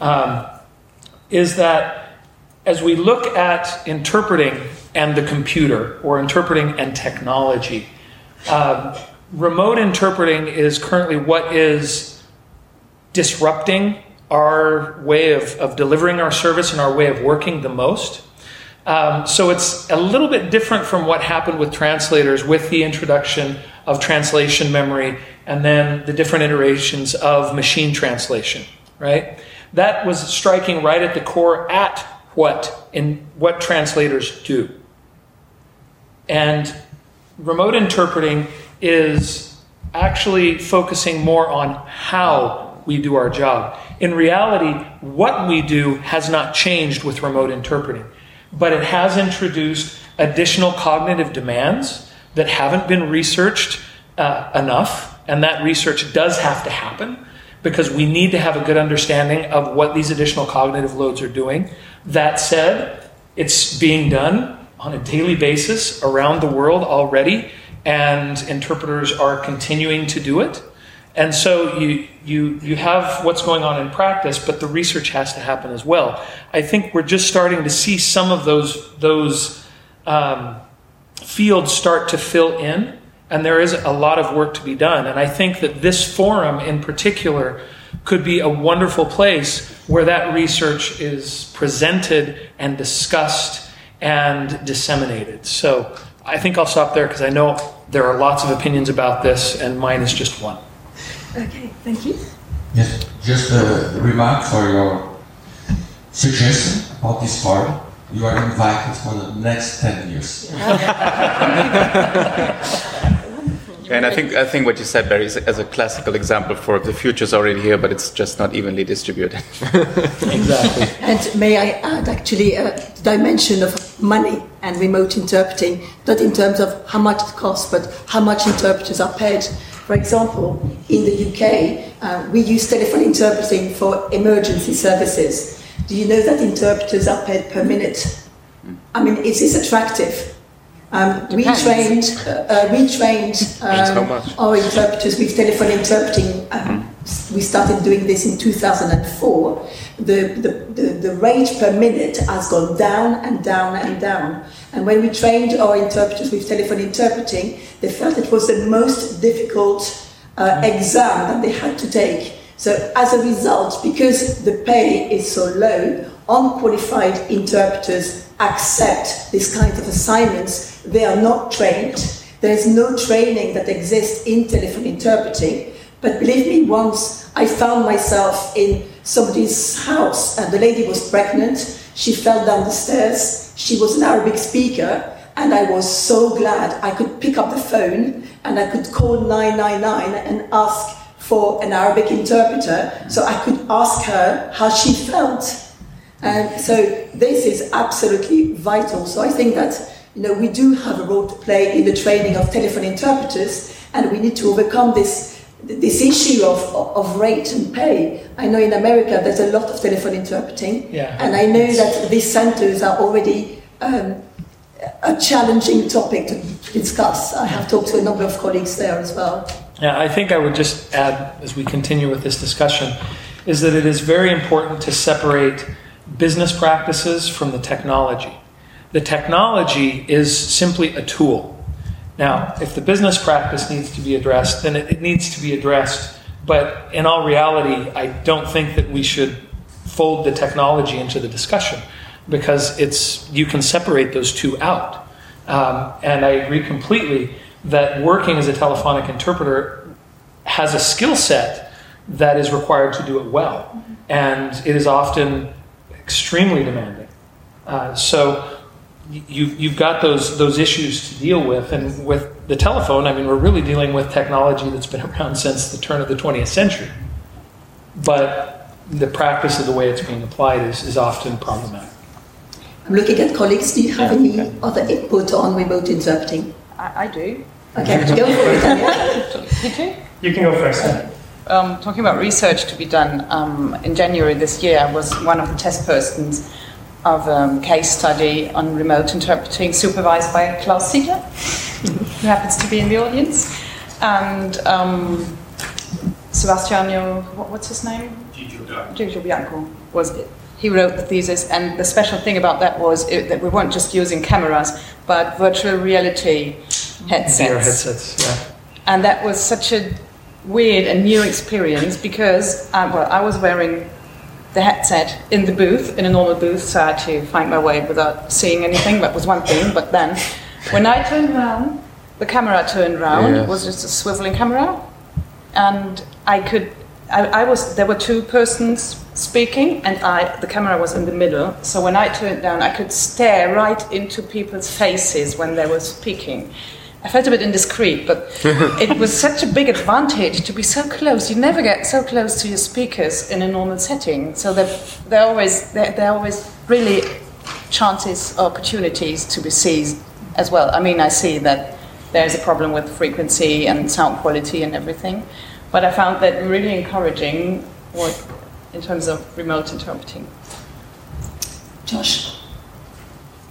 um, is that as we look at interpreting and the computer, or interpreting and technology, uh, remote interpreting is currently what is disrupting our way of, of delivering our service and our way of working the most. Um, so it's a little bit different from what happened with translators with the introduction of translation memory and then the different iterations of machine translation, right? That was striking right at the core at what in what translators do. And remote interpreting is actually focusing more on how we do our job. In reality, what we do has not changed with remote interpreting, but it has introduced additional cognitive demands that haven't been researched uh, enough, and that research does have to happen because we need to have a good understanding of what these additional cognitive loads are doing. That said, it's being done on a daily basis around the world already, and interpreters are continuing to do it. And so you, you, you have what's going on in practice, but the research has to happen as well. I think we're just starting to see some of those, those um, fields start to fill in, and there is a lot of work to be done. And I think that this forum in particular could be a wonderful place where that research is presented and discussed and disseminated. So I think I'll stop there because I know there are lots of opinions about this, and mine is just one. Okay, thank you. Yes, just a remark for your suggestion about this party. You are invited for the next 10 years. And I think I think what you said, Barry, is as a classical example for the future is already here, but it's just not evenly distributed. Exactly. And may I add actually a dimension of money and remote interpreting, not in terms of how much it costs, but how much interpreters are paid. For example, in the UK, uh, we use telephone interpreting for emergency services. Do you know that interpreters are paid per minute? I mean, is this attractive? Um, we trained, uh, uh, we trained um, our interpreters with telephone interpreting. Um, we started doing this in 2004. The, the, the, the rate per minute has gone down and down and down. And when we trained our interpreters with telephone interpreting, they felt it was the most difficult uh, exam that they had to take. So as a result, because the pay is so low, unqualified interpreters accept this kind of assignments. They are not trained. There is no training that exists in telephone interpreting. But believe me, once I found myself in somebody's house and the lady was pregnant, she fell down the stairs. She was an Arabic speaker, and I was so glad I could pick up the phone and I could call 999 and ask for an Arabic interpreter so I could ask her how she felt. And so this is absolutely vital. So I think that you know we do have a role to play in the training of telephone interpreters, and we need to overcome this this issue of, of rate and pay. I know in America there's a lot of telephone interpreting, Yeah. and I know that these centers are already um, a challenging topic to discuss. I have talked to a number of colleagues there as well. Yeah, I think I would just add, as we continue with this discussion, is that it is very important to separate business practices from the technology. The technology is simply a tool. Now, if the business practice needs to be addressed, then it, it needs to be addressed. But in all reality, I don't think that we should fold the technology into the discussion because it's you can separate those two out. Um, and I agree completely that working as a telephonic interpreter has a skill set that is required to do it well, and it is often extremely demanding. Uh, so you, you've got those those issues to deal with, and with the telephone, I mean, we're really dealing with technology that's been around since the turn of the 20th century, but the practice of the way it's being applied is, is often problematic. I'm looking at colleagues. Do you have any other input on remote interpreting? I, I do. Okay, go for it. Daniel. You too? You can go first. Um, talking about research to be done, um, in January this year, I was one of the test persons of a um, case study on remote interpreting supervised by Klaus Ziegler, who happens to be in the audience. And um, Sebastiano, what, what's his name? Gigliobianco was it. He wrote the thesis, and the special thing about that was it, that we weren't just using cameras, but virtual reality headsets. VR headsets, yeah. And that was such a weird and new experience because, uh, well, I was wearing the headset in the booth, in a normal booth, so I had to find my way without seeing anything. That was one thing. But then, when I turned around, the camera turned around. It was just a swiveling camera, and I could. I, I was. There were two persons speaking, and I. The camera was in the middle. So when I turned down, I could stare right into people's faces when they were speaking. I felt a bit indiscreet, but it was such a big advantage to be so close. You never get so close to your speakers in a normal setting. So they're, they're always they're, they're always really chances, opportunities to be seized as well. I mean, I see that there's a problem with frequency and sound quality and everything, but I found that really encouraging what, in terms of remote interpreting. Josh.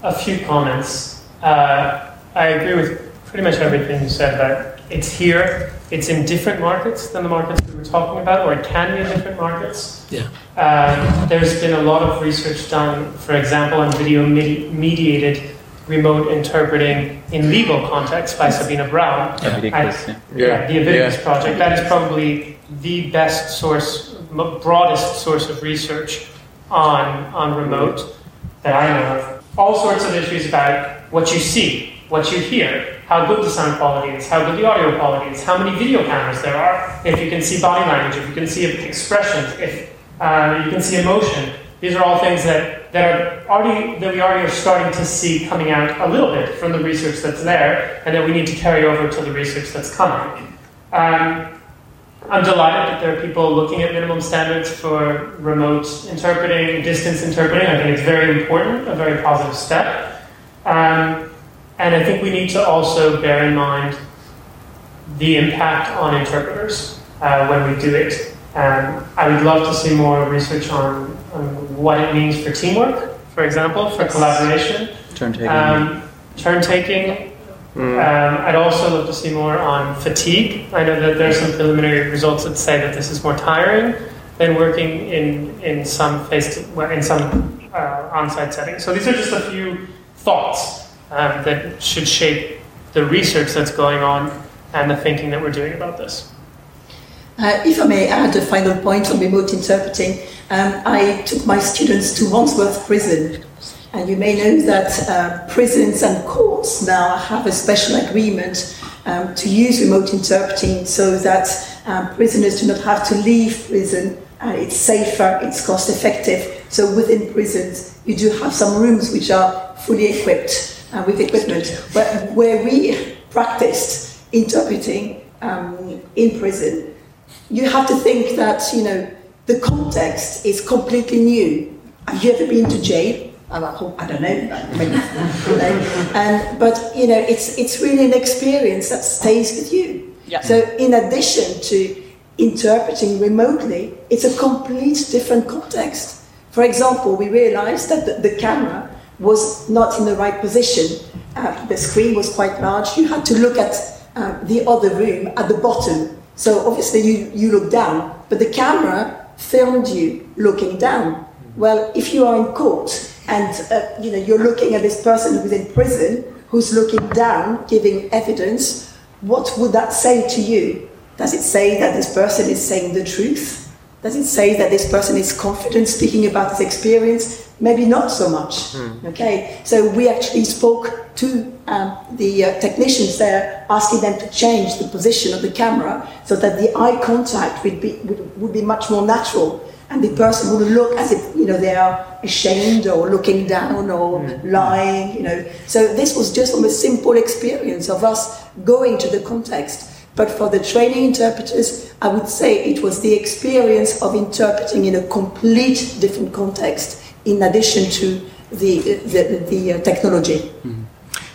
A few comments. Uh, I agree with pretty much everything you said about it's here. It's in different markets than the markets we were talking about, or it can be in different markets. Yeah. Um, there's been a lot of research done, for example, on video medi- mediated remote interpreting in legal context by Sabine Braun. Avidicus, I- yeah. yeah, the Avidicus project. That is probably the best source m- broadest source of research on, on remote that I know of. All sorts of issues about what you see, what you hear, how good the sound quality is, how good the audio quality is, how many video cameras there are, if you can see body language, if you can see expressions, if uh, you can see emotion. These are all things that, that are already that we already are starting to see coming out a little bit from the research that's there, and that we need to carry over to the research that's coming. Um, I'm delighted that there are people looking at minimum standards for remote interpreting, distance interpreting. I think it's very important, a very positive step. Um, and I think we need to also bear in mind the impact on interpreters uh, when we do it. Um, I would love to see more research on, on, what it means for teamwork, for example, for collaboration. Turn taking. Um, turn taking. Um, I'd also love to see more on fatigue. I know that there's some preliminary results that say that this is more tiring than working in, in some face to, in some uh, on-site settings. So these are just a few thoughts um, that should shape the research that's going on and the thinking that we're doing about this. Uh, if I may add a final point on remote interpreting, um, I took my students to Wandsworth Prison, and you may know that uh, prisons and courts now have a special agreement um, to use remote interpreting so that um, prisoners do not have to leave prison. Uh, it's safer, it's cost effective. So within prisons, you do have some rooms which are fully equipped uh, with equipment. But where we practiced interpreting um, in prison, you have to think that you know the context is completely new. Have you ever been to jail? I don't know, and but you know it's it's really an experience that stays with you. Yeah. So in addition to interpreting remotely, it's a complete different context. For example, we realized that the, the camera was not in the right position. Uh, the screen was quite large. You had to look at uh, the other room at the bottom. So obviously you, you look down, but the camera filmed you looking down. Well, if you are in court and uh, you know you're looking at this person who's in prison, who's looking down, giving evidence, what would that say to you? Does it say that this person is saying the truth? Does it say that this person is confident speaking about his experience? Maybe not so much. Okay, so we actually spoke to um, the uh, technicians there, asking them to change the position of the camera so that the eye contact would be would, would be much more natural, and the person would look as if you know they are ashamed or looking down or lying. You know, so this was just from a simple experience of us going to the context. But for the training interpreters, I would say it was the experience of interpreting in a complete different context, in addition to the the, the uh, technology.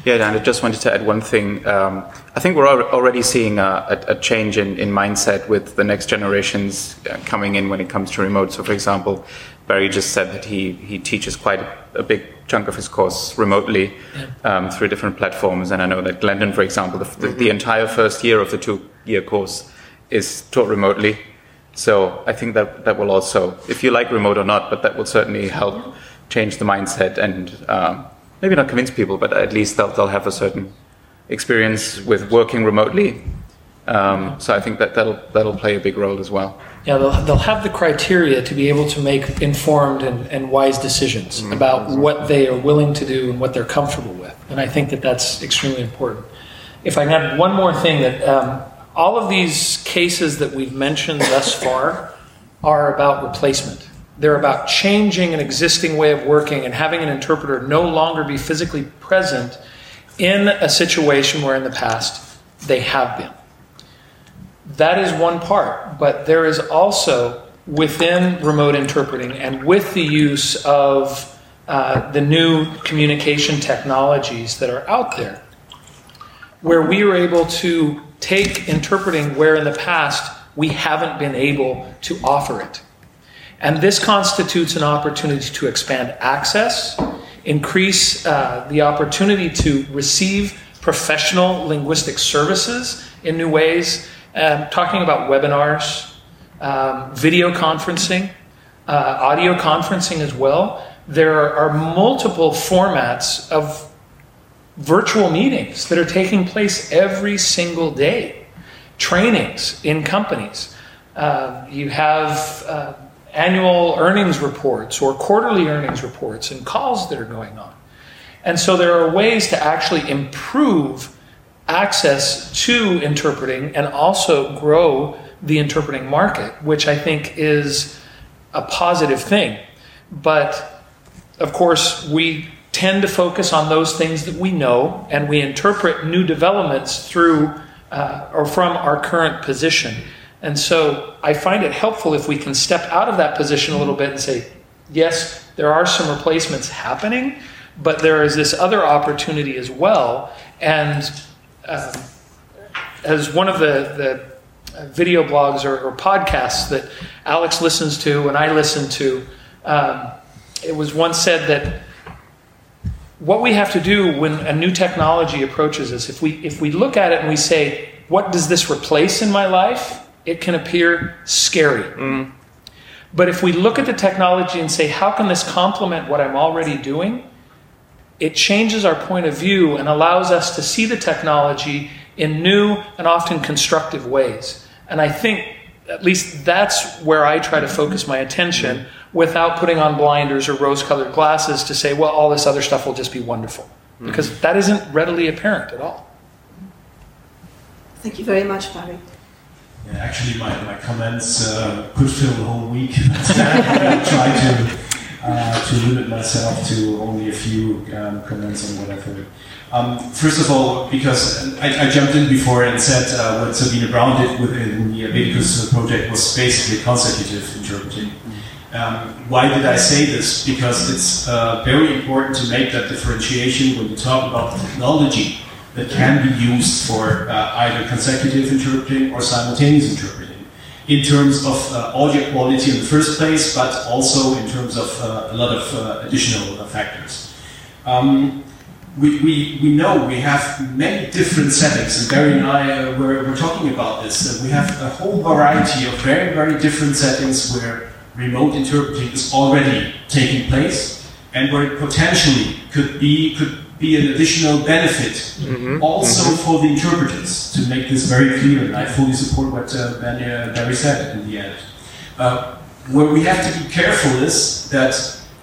Yeah, Dan, I just wanted to add one thing. Um, I think we're already seeing a, a, change in, in mindset with the next generations uh, coming in when it comes to remote. So, for example, Barry just said that he, he teaches quite a, a big chunk of his course remotely um, through different platforms. And I know that Glendon, for example, the, the, the entire first year of the two year course is taught remotely. So I think that that will also, if you like remote or not, but that will certainly help change the mindset and um, maybe not convince people, but at least they'll, they'll have a certain experience with working remotely. Um, so I think that that'll that'll play a big role as well. Yeah, they'll, they'll have the criteria to be able to make informed and, and wise decisions about what they are willing to do and what they're comfortable with. And I think that that's extremely important. If I can add one more thing, that um, all of these cases that we've mentioned thus far are about replacement. They're about changing an existing way of working and having an interpreter no longer be physically present in a situation where in the past they have been. That is one part, but there is also within remote interpreting and with the use of uh, the new communication technologies that are out there, where we are able to take interpreting where in the past we haven't been able to offer it. And this constitutes an opportunity to expand access, increase uh, the opportunity to receive professional linguistic services in new ways. Um, talking about webinars, um, video conferencing, uh, audio conferencing as well. There are multiple formats of virtual meetings that are taking place every single day, trainings in companies. Uh, you have uh, annual earnings reports or quarterly earnings reports and calls that are going on. And so there are ways to actually improve access to interpreting and also grow the interpreting market, which I think is a positive thing. But of course, we tend to focus on those things that we know and we interpret new developments through uh, or from our current position. And so I find it helpful if we can step out of that position a little bit and say, yes, there are some replacements happening, but there is this other opportunity as well. And uh, as one of the, the video blogs or, or, podcasts that Alex listens to and I listen to, um, it was once said that what we have to do when a new technology approaches us, if we, if we look at it and we say, what does this replace in my life? It can appear scary. Mm. But if we look at the technology and say, how can this complement what I'm already doing? It changes our point of view and allows us to see the technology in new and often constructive ways. And I think at least that's where I try to focus my attention without putting on blinders or rose colored glasses to say, well, all this other stuff will just be wonderful. Because that isn't readily apparent at all. Thank you very much, Barry. Yeah, actually, my, my comments uh, could fill the whole week. I try to, uh, to limit myself to only a few um, comments on what I've heard. Um, first of all, because I, I, jumped in before and said uh, what Sabine Braun did within the Medicus project was basically consecutive interpreting. Um, why did I say this? Because it's uh, very important to make that differentiation when you talk about technology that can be used for uh, either consecutive interpreting or simultaneous interpreting in terms of uh, audio quality in the first place, but also in terms of uh, a lot of uh, additional factors. Um, we, we, we know we have many different settings, and Barry and I uh, were, were talking about this. we have a whole variety of very, very different settings where remote interpreting is already taking place, and where it potentially could be could be an additional benefit mm-hmm. also mm-hmm. for the interpreters to make this very clear. And I fully support what uh, uh Barry said in the end. Uh, where we have to be careful is that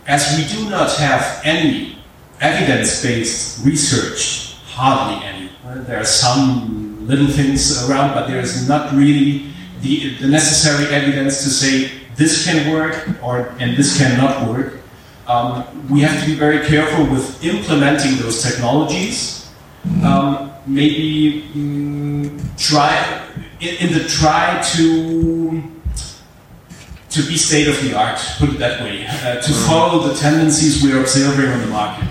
as we do not have any evidence-based research, hardly any. There are some little things around, but there is not really the, the necessary evidence to say this can work or and this cannot work. Um, we have to be very careful with implementing those technologies. Um, maybe mm, try in, in the try to to be state of the art, put it that way, uh, to follow the tendencies we're observing on the market,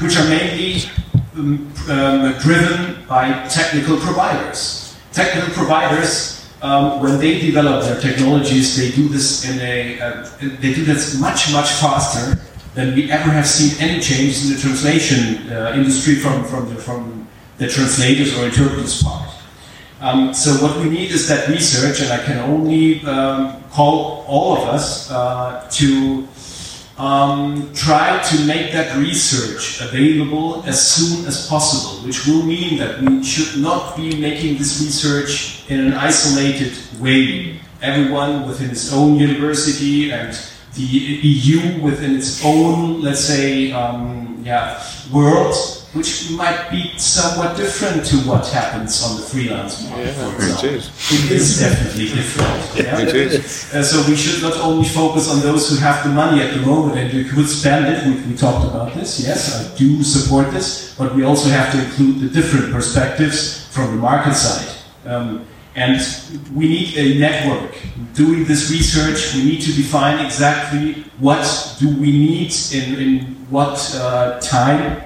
which are mainly um, um, driven by technical providers. Technical providers, um, when they develop their technologies, they do this in a uh, they do this much much faster than we ever have seen any changes in the translation uh, industry from from the, from the translators or interpreters part. Um, so what we need is that research, and I can only um, call all of us uh, to um, try to make that research available as soon as possible, which will mean that we should not be making this research in an isolated way. Everyone within its own university and the EU within its own, let's say, um, yeah, world which might be somewhat different to what happens on the freelance market. Yeah, it is. It is definitely different. Yeah? it is. Uh, so we should not only focus on those who have the money at the moment and who could spend it. We, we talked about this. Yes, I do support this, but we also have to include the different perspectives from the market side. Um, and we need a network. Doing this research, we need to define exactly what do we need in, in what uh, time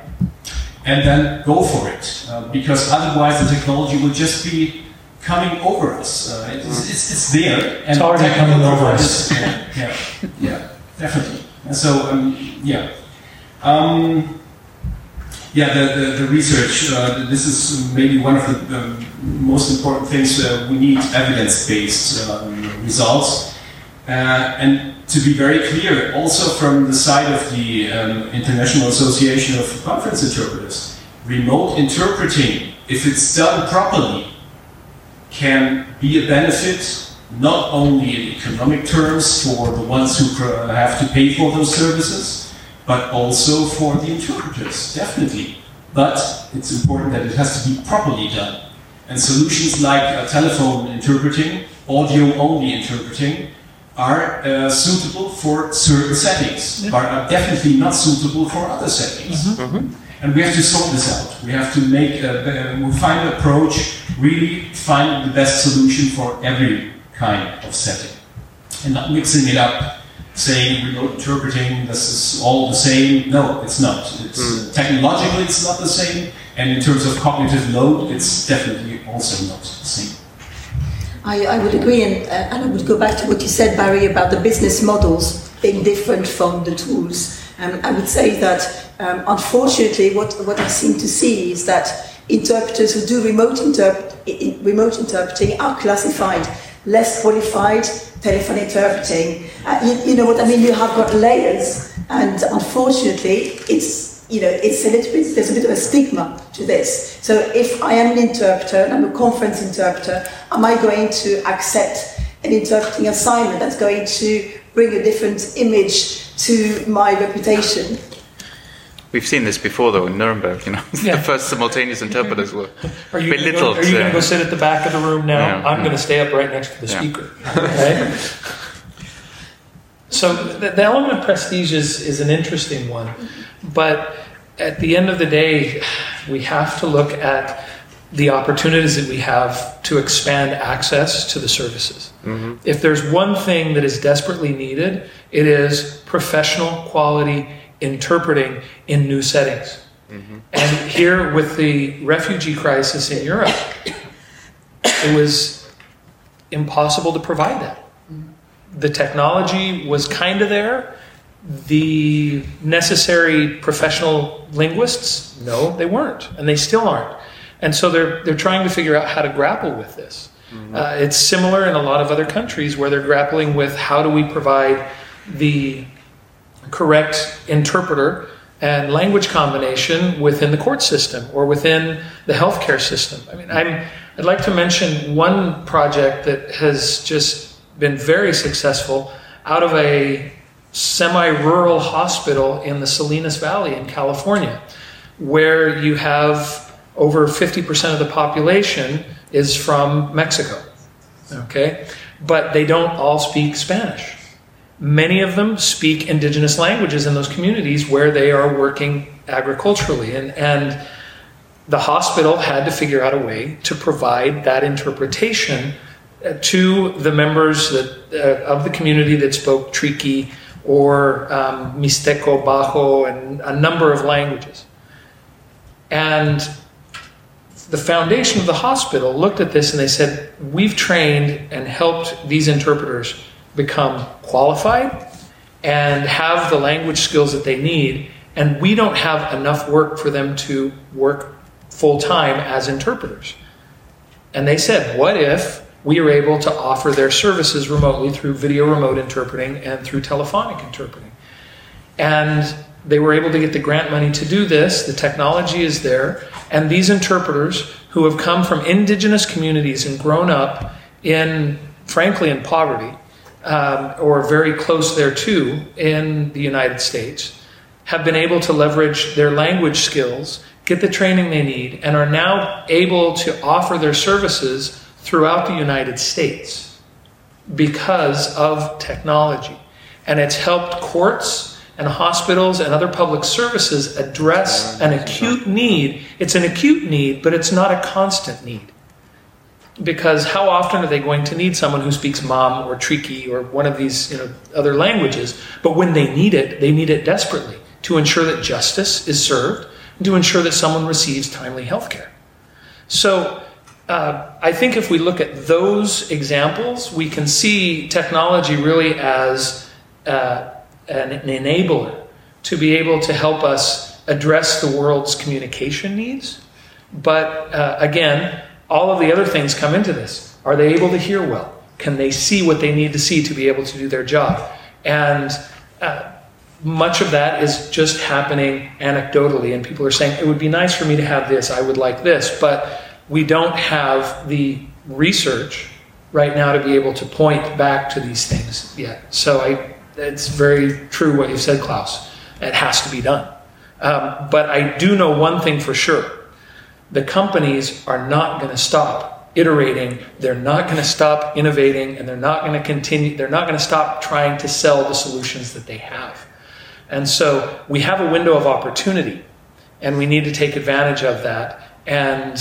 and then go for it. Uh, because otherwise, the technology will just be coming over us. Uh, it's, it's, it's, there. And it's already coming over us. Yeah, yeah, yeah, definitely. And so, um, yeah. Um, yeah, the, the, the research, uh, this is maybe one of the um, most important things. Uh, we need evidence based um, results. Uh, and to be very clear, also from the side of the um, International Association of Conference Interpreters, remote interpreting, if it's done properly, can be a benefit not only in economic terms for the ones who have to pay for those services, but also for the interpreters, definitely. But it's important that it has to be properly done. And solutions like uh, telephone interpreting, audio only interpreting, are uh, suitable for certain settings, but are definitely not suitable for other settings. And we have to sort this out. We have to make a, we find an approach, really find the best solution for every kind of setting, and not mixing it up, saying remote interpreting this is all the same. No, it's not. It's uh, technologically it's not the same, and in terms of cognitive load, it's definitely also not the same. I, I would agree, and, uh, and I would go back to what you said, Barry, about the business models being different from the tools. Um, I would say that, um, unfortunately, what, what I seem to see is that interpreters who do remote, interp- i- i- remote interpreting are classified less qualified telephone interpreting. Uh, you, you know what I mean? You have got layers, and unfortunately, it's you know it's a little bit there's a bit of a stigma to this. So if I am an interpreter and I'm a conference interpreter, am I going to accept an interpreting assignment that's going to bring a different image to my reputation? We've seen this before, though, in Nuremberg. You know, Yeah. the first simultaneous interpreters were Are you gonna go, are you going uh, to go sit at the back of the room now? Yeah. I'm going to stay up right next to the Yeah. speaker. Okay? so the, the element of prestige is, is an interesting one, but at the end of the day, we have to look at the opportunities that we have to expand access to the services. If there's one thing that is desperately needed, it is professional quality interpreting in new settings. And here, with the refugee crisis in Europe, it was impossible to provide that. The technology was kind of there. The necessary professional linguists, no, they weren't, and they still aren't. And so they're, they're trying to figure out how to grapple with this. Uh, it's similar in a lot of other countries where they're grappling with how do we provide the correct interpreter and language combination within the court system or within the healthcare system. I mean, I'm, I'd like to mention one project that has just been very successful out of a semi rural hospital in the Salinas Valley in California, where you have over 50% of the population is from Mexico. Okay? But they don't all speak Spanish. Many of them speak indigenous languages in those communities where they are working agriculturally. And, and the hospital had to figure out a way to provide that interpretation uh, to the members that, uh, of the community that spoke Triqui or um, Mixteco, Bajo, and a number of languages. And the foundation of the hospital looked at this and they said, We've trained and helped these interpreters become qualified and have the language skills that they need, and we don't have enough work for them to work full time as interpreters. And they said, What if we are able to offer their services remotely through video remote interpreting and through telephonic interpreting? And they were able to get the grant money to do this. The technology is there. And these interpreters who have come from indigenous communities and grown up in, frankly, in poverty, um, or very close thereto in the United States, have been able to leverage their language skills, get the training they need, and are now able to offer their services throughout the United States because of technology. And it's helped courts and hospitals and other public services address an acute need. It's an acute need, but it's not a constant need. Because how often are they going to need someone who speaks Mam or Triqui or one of these you know, other languages? But when they need it, they need it desperately to ensure that justice is served and to ensure that someone receives timely health care. So uh, I think if we look at those examples, we can see technology really as uh, an, an enabler to be able to help us address the world's communication needs. But uh, again, all of the other things come into this. Are they able to hear well? Can they see what they need to see to be able to do their job? And uh, much of that is just happening anecdotally, and people are saying, it would be nice for me to have this, I would like this, but we don't have the research right now to be able to point back to these things yet. So I, it's very true what you said, Klaus. It has to be done. Um, but I do know one thing for sure: the companies are not going to stop iterating. They're not going to stop innovating, and they're not going to continue. They're not going to stop trying to sell the solutions that they have. And so we have a window of opportunity, and we need to take advantage of that and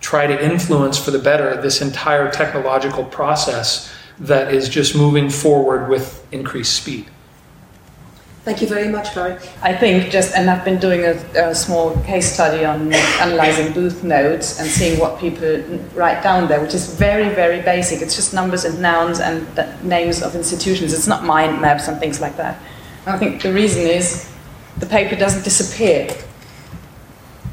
try to influence for the better this entire technological process that is just moving forward with increased speed. Thank you very much, Barry. I think just, and I've been doing a, a, small case study on analyzing booth notes and seeing what people write down there, which is very, very basic. It's just numbers and nouns and names of institutions. It's not mind maps and things like that. And I think the reason is the paper doesn't disappear.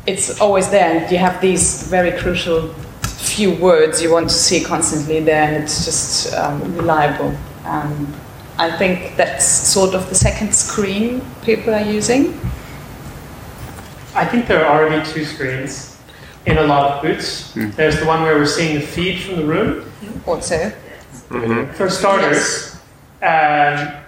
It's always there, and you have these very crucial few words you want to see constantly there, and it's just um, reliable. Um, I think that's sort of the second screen people are using. I think there are already two screens in a lot of booths. Mm. There's the one where we're seeing the feed from the room. Also, mm-hmm. For starters, yes. um,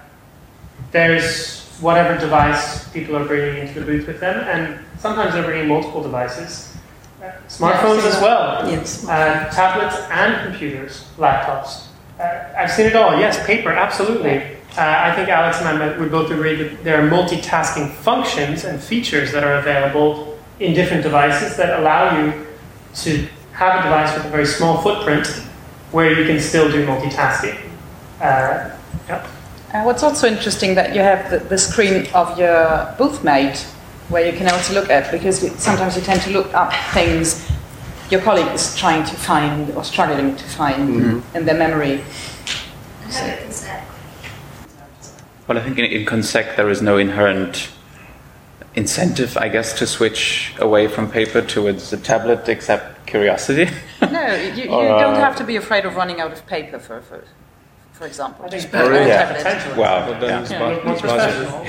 there's whatever device people are bringing into the booth with them, and sometimes they're bringing multiple devices. Uh, smartphones yes. as well, yes. uh, tablets and computers, laptops. Uh, I've seen it all. Yes, paper, absolutely. Uh, I think Alex and I would both agree that there are multitasking functions and features that are available in different devices that allow you to have a device with a very small footprint where you can still do multitasking. Uh, yep. Uh, what's also interesting that you have the, the screen of your booth mate where you can also look at because sometimes you tend to look up things your colleague is trying to find or struggling to find mm-hmm. in their memory. Well, I think in, in Consec there is no inherent incentive, I guess, to switch away from paper towards the tablet, except curiosity. no, you, you or, don't uh, have to be afraid of running out of paper for, for for example. I think oh, yeah. Wow. Yeah.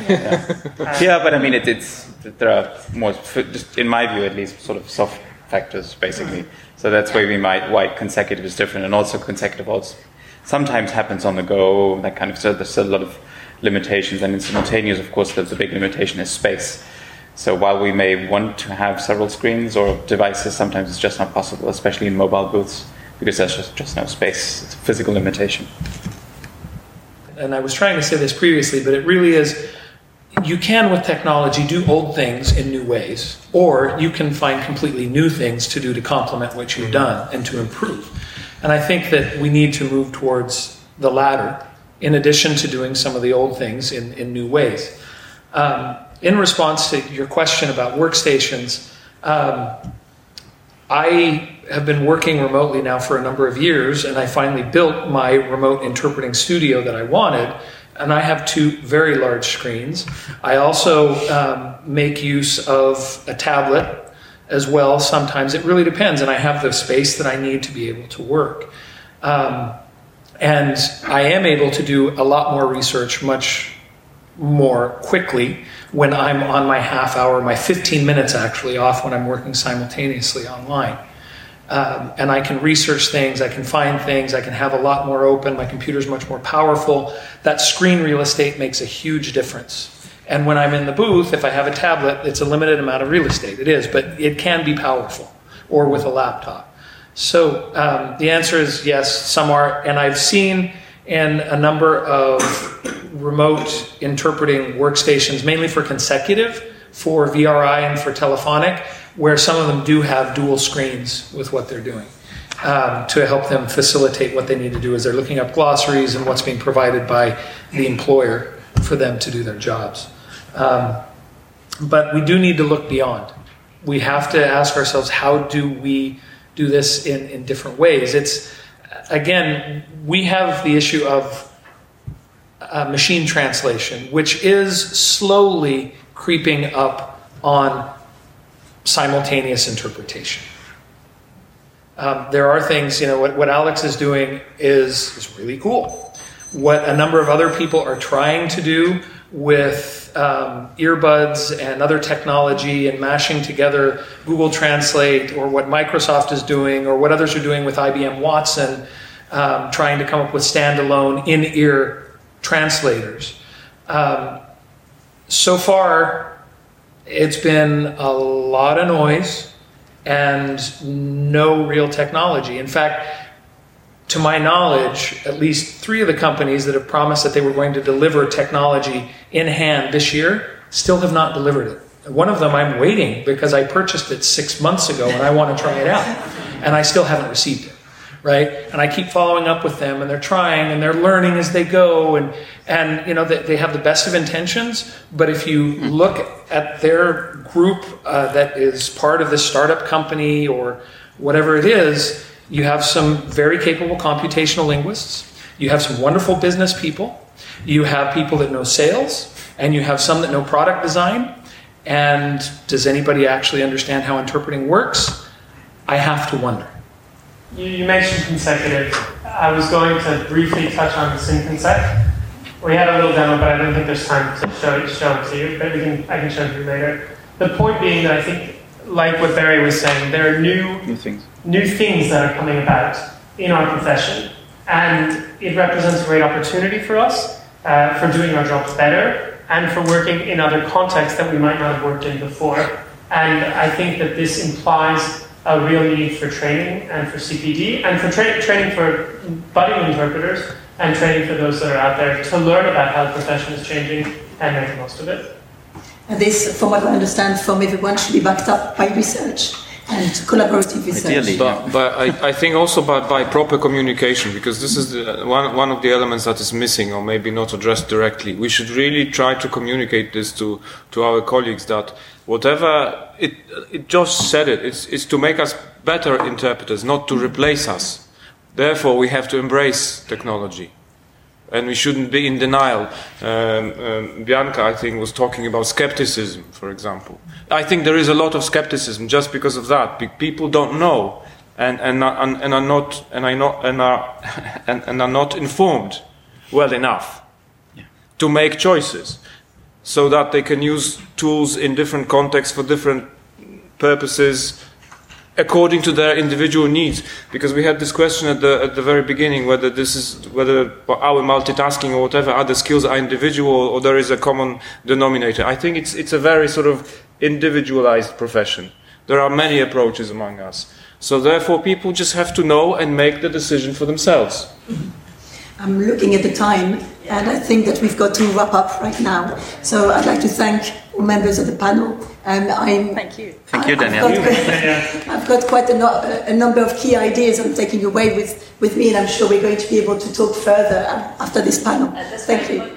Yeah. yeah. but I mean, it, it's there are more, just in my view at least, sort of soft factors basically. So that's why we might why consecutive is different, and also consecutive also sometimes happens on the go. That kind of so there's a lot of limitations, and in simultaneous, of course, the, the big limitation is space. So while we may want to have several screens or devices, sometimes it's just not possible, especially in mobile booths, because there's just, just no space. It's a physical limitation. And I was trying to say this previously, but it really is you can, with technology, do old things in new ways, or you can find completely new things to do to complement what you've done and to improve. And I think that we need to move towards the latter, in addition to doing some of the old things in, in new ways. Um, in response to your question about workstations, um, I have been working remotely now for a number of years, and I finally built my remote interpreting studio that I wanted and I have two very large screens. I also um, make use of a tablet as well. Sometimes it really depends, and I have the space that I need to be able to work. Um, and I am able to do a lot more research much more quickly when I'm on my half hour, my 15 minutes actually off when I'm working simultaneously online. Um, and I can research things, I can find things, I can have a lot more open. My computer's much more powerful. That screen real estate makes a huge difference. And when I'm in the booth, if I have a tablet, it's a limited amount of real estate. It is, but it can be powerful, or with a laptop. So um, the answer is yes, some are. And I've seen in a number of remote interpreting workstations, mainly for consecutive, for VRI and for telephonic, where some of them do have dual screens with what they're doing um, to help them facilitate what they need to do as they're looking up glossaries and what's being provided by the employer for them to do their jobs. Um, but we do need to look beyond. We have to ask ourselves how do we do this in, in different ways? It's, again, we have the issue of uh, machine translation, which is slowly creeping up on simultaneous interpretation. Um, there are things, you know, what, what Alex is doing is, is really cool. What a number of other people are trying to do with um, earbuds and other technology and mashing together Google Translate or what Microsoft is doing or what others are doing with IBM Watson um, trying to come up with standalone in ear translators. Um, so far, it's been a lot of noise and no real technology. In fact, to my knowledge, at least three of the companies that have promised that they were going to deliver technology in hand this year still have not delivered it. One of them I'm waiting because I purchased it six months ago and I want to try it out. And I still haven't received it. Right? And I keep following up with them and they're trying and they're learning as they go and and you know they, they have the best of intentions, but if you look at their group uh, that is part of this startup company or whatever it is, you have some very capable computational linguists. You have some wonderful business people. You have people that know sales, and you have some that know product design. And does anybody actually understand how interpreting works? I have to wonder. You, you mentioned consecutive. I was going to briefly touch on the SimConsec. We had a little demo, but I don't think there's time to show it, show it to you. But we can, I can show it to you later. The point being that I think, like what Barry was saying, there are new New things. new things that are coming about in our profession. And it represents a great opportunity for us uh, for doing our jobs better and for working in other contexts that we might not have worked in before. And I think that this implies a real need for training and for CPD and for tra- training for budding interpreters and training for those that are out there to learn about how the profession is changing and make the most of it. And this, from what I understand from everyone, should be backed up by research and collaborative research. Ideally. But, but I, I think also by, by proper communication, because this is the, one, one of the elements that is missing or maybe not addressed directly. We should really try to communicate this to, to our colleagues that whatever, it, it just said it, it's, it's to make us better interpreters, not to replace us. Therefore, we have to embrace technology. And we shouldn't be in denial. Um, um, Bianca, I think, was talking about skepticism, for example. I think there is a lot of skepticism just because of that. Be- People don't know and, and, are, and, and are not and are not and are and, and are not informed well enough to make choices, so that they can use tools in different contexts for different purposes according to their individual needs. Because we had this question at the at the very beginning whether this is whether our multitasking or whatever other skills are individual or there is a common denominator. I think it's it's a very sort of individualized profession. There are many approaches among us. So therefore, people just have to know and make the decision for themselves. I'm looking at the time, and I think that we've got to wrap up right now. So I'd like to thank all members of the panel. Um, I'm, Thank you. Thank you, I've Danielle. got- I've got quite a, no, a number of key ideas I'm taking away with, with me, and I'm sure we're going to be able to talk further after this panel. Thank you.